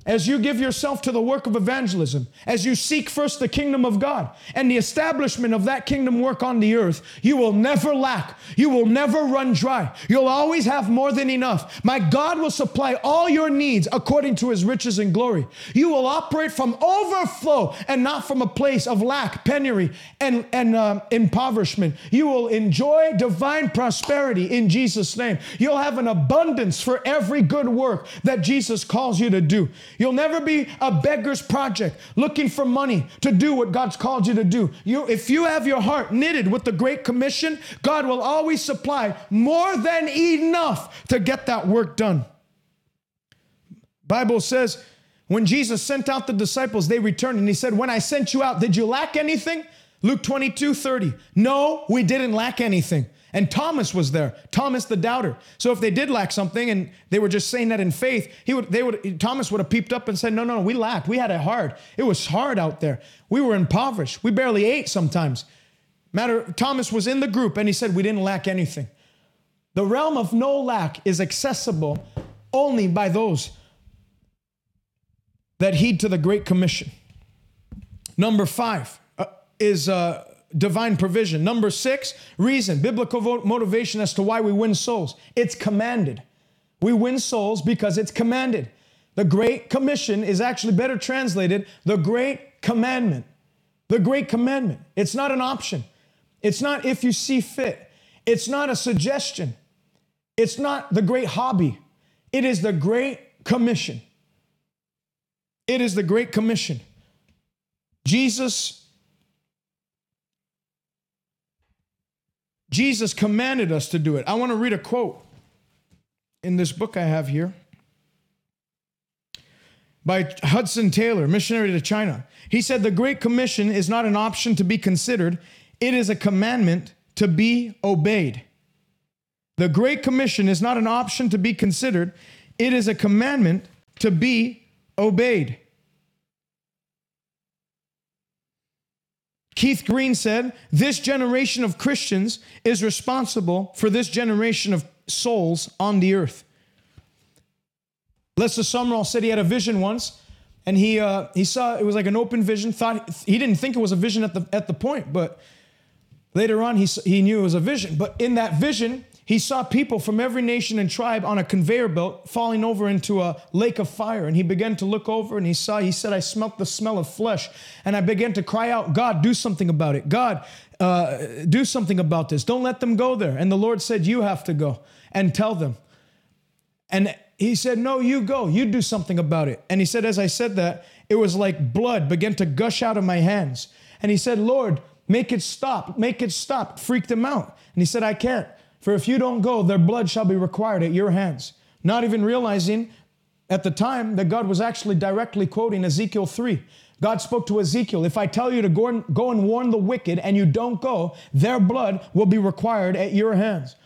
as you give yourself to the work of evangelism, as you seek first the kingdom of God and the establishment of that kingdom work on the earth, you will never lack. You will never run dry. You'll always have more than enough. My God will supply all your needs according to his riches and glory. You will operate from overflow and not from a place of lack, penury, and, and uh, impoverishment. You will enjoy divine prosperity in Jesus' name. You'll have an abundance for every good work that Jesus calls you to do. You'll never be a beggar's project looking for money to do what God's called you to do. You, if you have your heart knitted with the Great Commission, God will always supply more than enough to get that work done. Bible says when Jesus sent out the disciples, they returned and he said, When I sent you out, did you lack anything? Luke 22, 30. No, we didn't lack anything. And Thomas was there, Thomas the doubter. So if they did lack something and they were just saying that in faith, he would, they would, Thomas would have peeped up and said, no, no, no, we lacked. We had it hard. It was hard out there. We were impoverished. We barely ate sometimes. Matter, Thomas was in the group and he said, we didn't lack anything. The realm of no lack is accessible only by those that heed to the Great Commission. Number five uh, is uh, divine provision. Number six, reason, biblical motivation as to why we win souls. It's commanded. We win souls because it's commanded. The Great Commission is actually better translated the Great Commandment. The Great Commandment. It's not an option. It's not if you see fit. It's not a suggestion. It's not the great hobby. It is the Great Commission. It is the Great Commission. Jesus Jesus commanded us to do it. I want to read a quote in this book I have here by Hudson Taylor, missionary to China. He said, The Great Commission is not an option to be considered, it is a commandment to be obeyed. The Great Commission is not an option to be considered, it is a commandment to be obeyed. Keith Green said, This generation of Christians is responsible for this generation of souls on the earth. Lester Sumrall said he had a vision once, and he, uh, he saw it was like an open vision. Thought he didn't think it was a vision at the, at the point, but later on he, he knew it was a vision. But in that vision, he saw people from every nation and tribe on a conveyor belt falling over into a lake of fire. And he began to look over and he saw, he said, I smelt the smell of flesh. And I began to cry out, God, do something about it. God, uh, do something about this. Don't let them go there. And the Lord said, You have to go and tell them. And he said, No, you go. You do something about it. And he said, As I said that, it was like blood began to gush out of my hands. And he said, Lord, make it stop. Make it stop. Freaked him out. And he said, I can't. For if you don't go, their blood shall be required at your hands. Not even realizing at the time that God was actually directly quoting Ezekiel 3. God spoke to Ezekiel, if I tell you to go and, go and warn the wicked and you don't go, their blood will be required at your hands.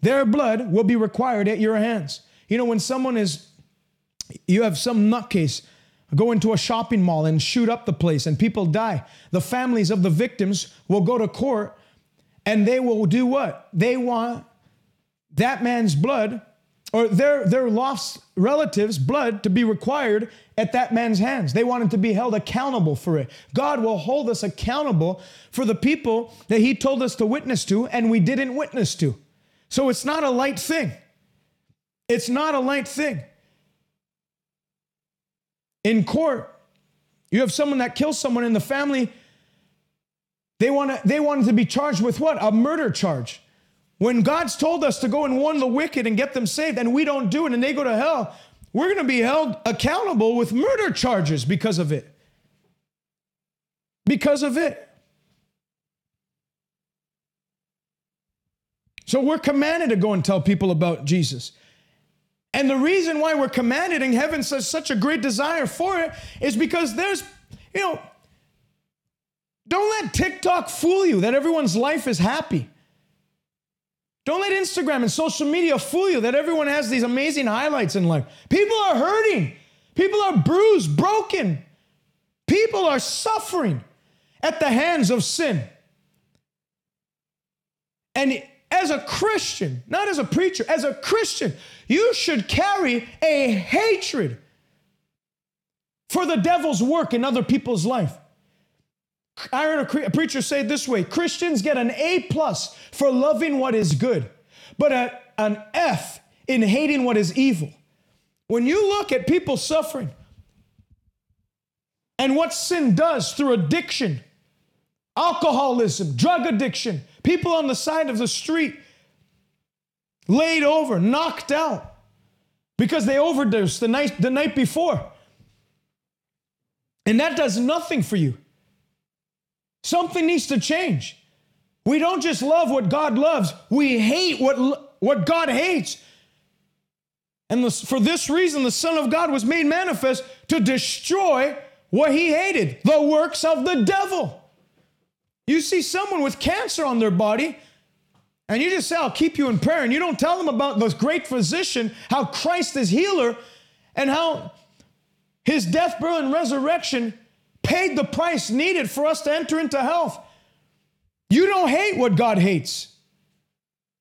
Their blood will be required at your hands. You know, when someone is, you have some nutcase go into a shopping mall and shoot up the place and people die. The families of the victims will go to court and they will do what? They want that man's blood or their, their lost relatives' blood to be required at that man's hands. They wanted to be held accountable for it. God will hold us accountable for the people that He told us to witness to and we didn't witness to. So it's not a light thing. It's not a light thing. In court, you have someone that kills someone in the family. They want to, they wanted to be charged with what? A murder charge. When God's told us to go and warn the wicked and get them saved, and we don't do it and they go to hell, we're going to be held accountable with murder charges because of it. Because of it. So we're commanded to go and tell people about Jesus. And the reason why we're commanded and heaven says such a great desire for it is because there's, you know, don't let TikTok fool you that everyone's life is happy. Don't let Instagram and social media fool you that everyone has these amazing highlights in life. People are hurting. People are bruised, broken. People are suffering at the hands of sin. And as a Christian, not as a preacher, as a Christian, you should carry a hatred for the devil's work in other people's life. I heard a, preacher say this way Christians get an A plus for loving what is good, but a, an F in hating what is evil. When you look at people suffering and what sin does through addiction, alcoholism, drug addiction, people on the side of the street laid over, knocked out because they overdosed the night, the night before. And that does nothing for you. Something needs to change. We don't just love what God loves, we hate what, what God hates. And the, for this reason, the Son of God was made manifest to destroy what he hated the works of the devil. You see someone with cancer on their body, and you just say, I'll keep you in prayer, and you don't tell them about the great physician, how Christ is healer, and how his death, burial, and resurrection paid the price needed for us to enter into health. You don't hate what God hates.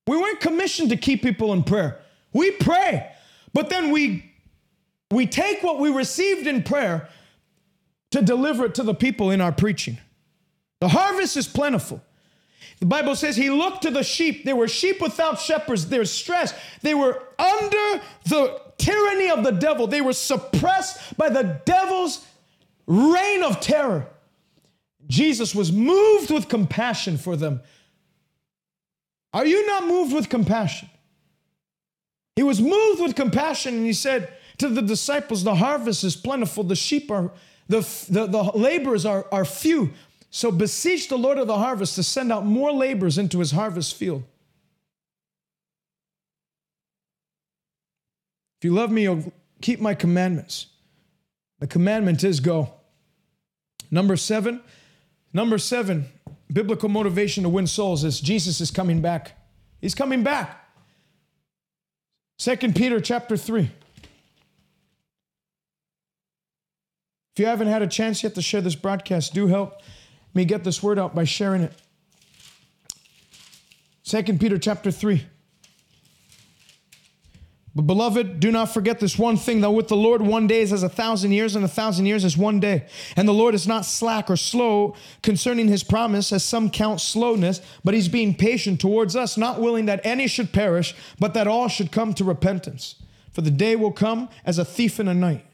We weren't commissioned to keep people in prayer. We pray, but then we we take what we received in prayer to deliver it to the people in our preaching. The harvest is plentiful. The Bible says he looked to the sheep. There were sheep without shepherds. They're stressed. They were under the tyranny of the devil. They were suppressed by the devil's reign of terror. Jesus was moved with compassion for them. Are you not moved with compassion? He was moved with compassion and he said to the disciples, The harvest is plentiful, the sheep are, the, the, the laborers are, are few. So beseech the Lord of the harvest to send out more laborers into his harvest field. If you love me, you'll keep my commandments. The commandment is go. Number seven, number seven, biblical motivation to win souls is Jesus is coming back. He's coming back. Second Peter chapter 3. If you haven't had a chance yet to share this broadcast, do help me get this word out by sharing it. Second Peter chapter 3. But beloved, do not forget this one thing that with the Lord one day is as a thousand years, and a thousand years is one day. And the Lord is not slack or slow concerning his promise, as some count slowness, but he's being patient towards us, not willing that any should perish, but that all should come to repentance. For the day will come as a thief in the night.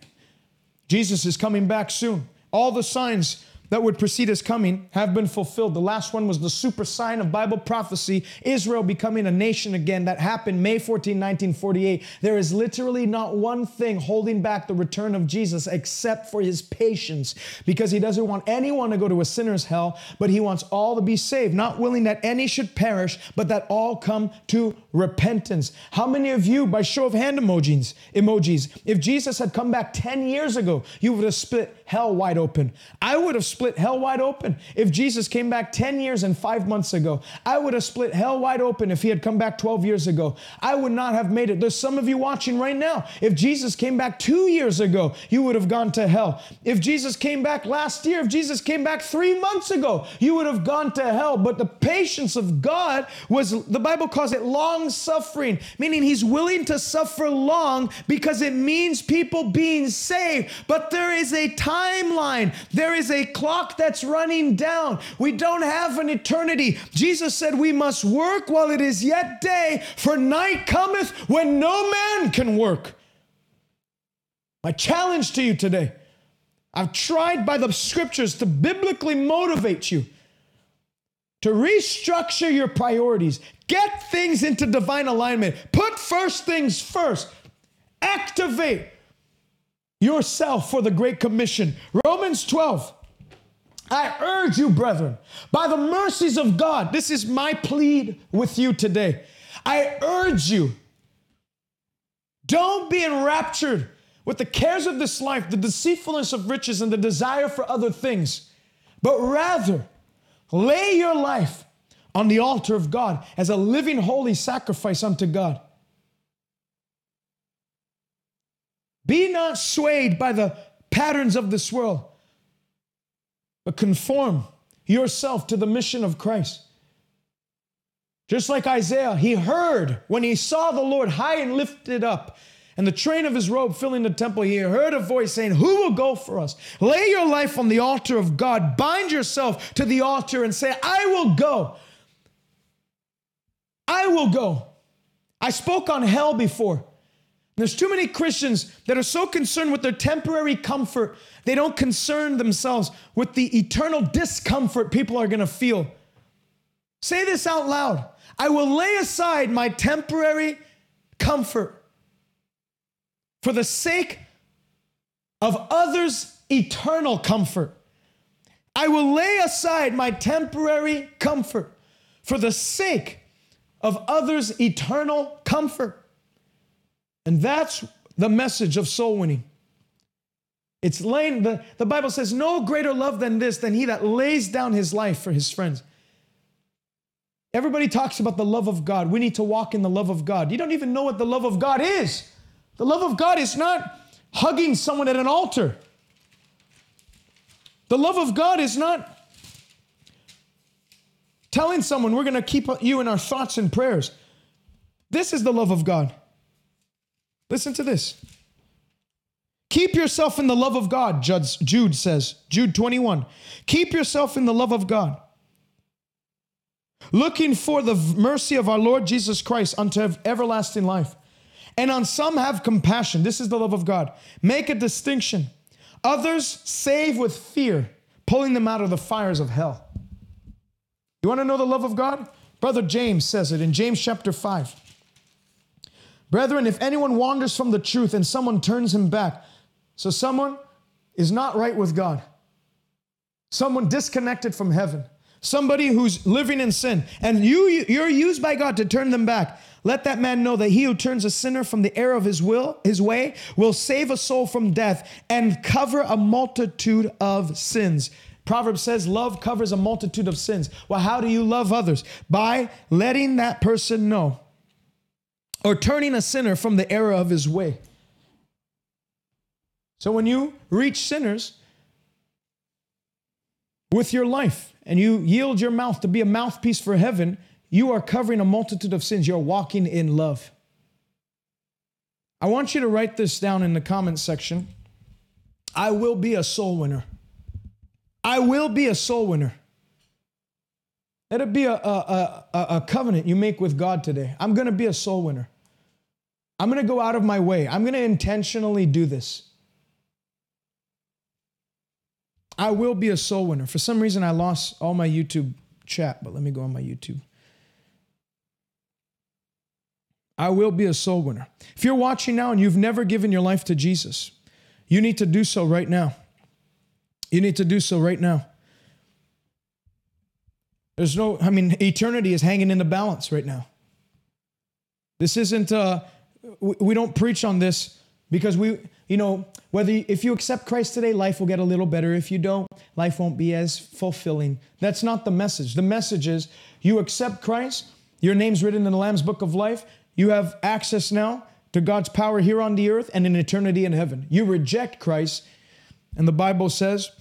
Jesus is coming back soon. All the signs that would precede his coming have been fulfilled. The last one was the super sign of Bible prophecy, Israel becoming a nation again. That happened May 14, 1948. There is literally not one thing holding back the return of Jesus except for his patience, because he doesn't want anyone to go to a sinner's hell, but he wants all to be saved, not willing that any should perish, but that all come to repentance. How many of you, by show of hand emojis, emojis, if Jesus had come back 10 years ago, you would have split hell wide open? I would have split split hell wide open if Jesus came back 10 years and five months ago. I would have split hell wide open if he had come back 12 years ago. I would not have made it. There's some of you watching right now. If Jesus came back two years ago, you would have gone to hell. If Jesus came back last year, if Jesus came back three months ago, you would have gone to hell. But the patience of God was, the Bible calls it long suffering, meaning he's willing to suffer long because it means people being saved. But there is a timeline, there is a clock that's running down. We don't have an eternity. Jesus said we must work while it is yet day, for night cometh when no man can work. My challenge to you today I've tried by the scriptures to biblically motivate you to restructure your priorities, get things into divine alignment, put first things first, activate yourself for the Great Commission. Romans 12. I urge you, brethren, by the mercies of God, this is my plead with you today. I urge you, don't be enraptured with the cares of this life, the deceitfulness of riches, and the desire for other things, but rather lay your life on the altar of God as a living, holy sacrifice unto God. Be not swayed by the patterns of this world, but conform yourself to the mission of Christ. Just like Isaiah, he heard when he saw the Lord high and lifted up and the train of his robe filling the temple, he heard a voice saying, Who will go for us? Lay your life on the altar of God, bind yourself to the altar, and say, I will go. I will go. I spoke on hell before. There's too many Christians that are so concerned with their temporary comfort, they don't concern themselves with the eternal discomfort people are going to feel. Say this out loud I will lay aside my temporary comfort for the sake of others' eternal comfort. I will lay aside my temporary comfort for the sake of others' eternal comfort. And that's the message of soul winning. It's laying, the, the Bible says, no greater love than this, than he that lays down his life for his friends. Everybody talks about the love of God. We need to walk in the love of God. You don't even know what the love of God is. The love of God is not hugging someone at an altar. The love of God is not telling someone we're going to keep you in our thoughts and prayers. This is the love of God. Listen to this. Keep yourself in the love of God, Jude says, Jude 21. Keep yourself in the love of God, looking for the mercy of our Lord Jesus Christ unto everlasting life. And on some have compassion. This is the love of God. Make a distinction. Others save with fear, pulling them out of the fires of hell. You want to know the love of God? Brother James says it in James chapter 5. Brethren, if anyone wanders from the truth and someone turns him back, so someone is not right with God, someone disconnected from heaven, somebody who's living in sin, and you, you're used by God to turn them back. Let that man know that he who turns a sinner from the error of his will, his way, will save a soul from death and cover a multitude of sins. Proverbs says love covers a multitude of sins. Well, how do you love others? By letting that person know or turning a sinner from the error of his way. So when you reach sinners with your life and you yield your mouth to be a mouthpiece for heaven, you are covering a multitude of sins. You're walking in love. I want you to write this down in the comments section. I will be a soul winner. I will be a soul winner. Let it be a, a, a, a covenant you make with God today. I'm going to be a soul winner. I'm going to go out of my way. I'm going to intentionally do this. I will be a soul winner. For some reason, I lost all my YouTube chat, but let me go on my YouTube. I will be a soul winner. If you're watching now and you've never given your life to Jesus, you need to do so right now. You need to do so right now. There's no, I mean, eternity is hanging in the balance right now. This isn't, uh, we don't preach on this Because we, you know, whether if you accept Christ today, life will get a little better. If you don't, life won't be as fulfilling. That's not the message. The message is you accept Christ, your name's written in the Lamb's book of life. You have access now to God's power here on the earth and in eternity in heaven. You reject Christ, and the Bible says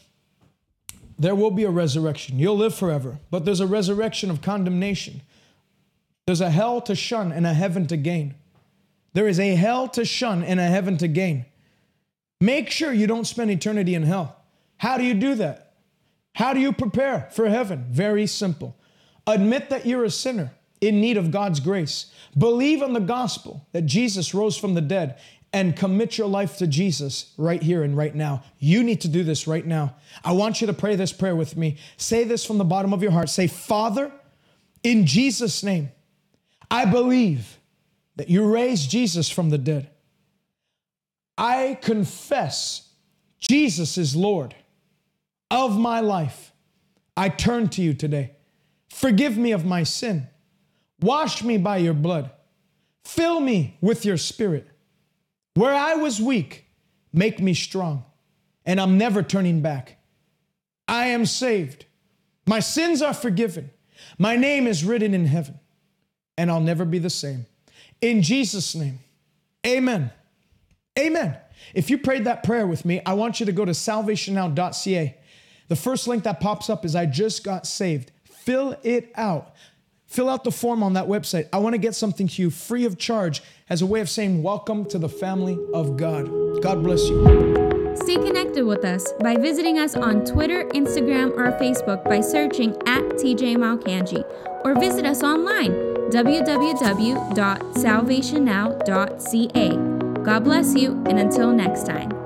there will be a resurrection. You'll live forever, but there's a resurrection of condemnation. There's a hell to shun and a heaven to gain. There is a hell to shun and a heaven to gain. Make sure you don't spend eternity in hell. How do you do that? How do you prepare for heaven? Very simple. Admit that you're a sinner in need of God's grace. Believe in the gospel that Jesus rose from the dead and commit your life to Jesus right here and right now. You need to do this right now. I want you to pray this prayer with me. Say this from the bottom of your heart. Say, Father, in Jesus' name, I believe that you raised Jesus from the dead. I confess Jesus is Lord of my life. I turn to you today. Forgive me of my sin. Wash me by your blood. Fill me with your spirit. Where I was weak, make me strong. And I'm never turning back. I am saved. My sins are forgiven. My name is written in heaven. And I'll never be the same. In Jesus' name, amen. Amen. If you prayed that prayer with me, I want you to go to salvationnow.ca. The first link that pops up is I just got saved. Fill it out. Fill out the form on that website. I want to get something to you free of charge as a way of saying welcome to the family of God. God bless you. Stay connected with us by visiting us on Twitter, Instagram, or Facebook by searching at TJ Malcangi or visit us online www.salvationnow.ca. God bless you, and until next time.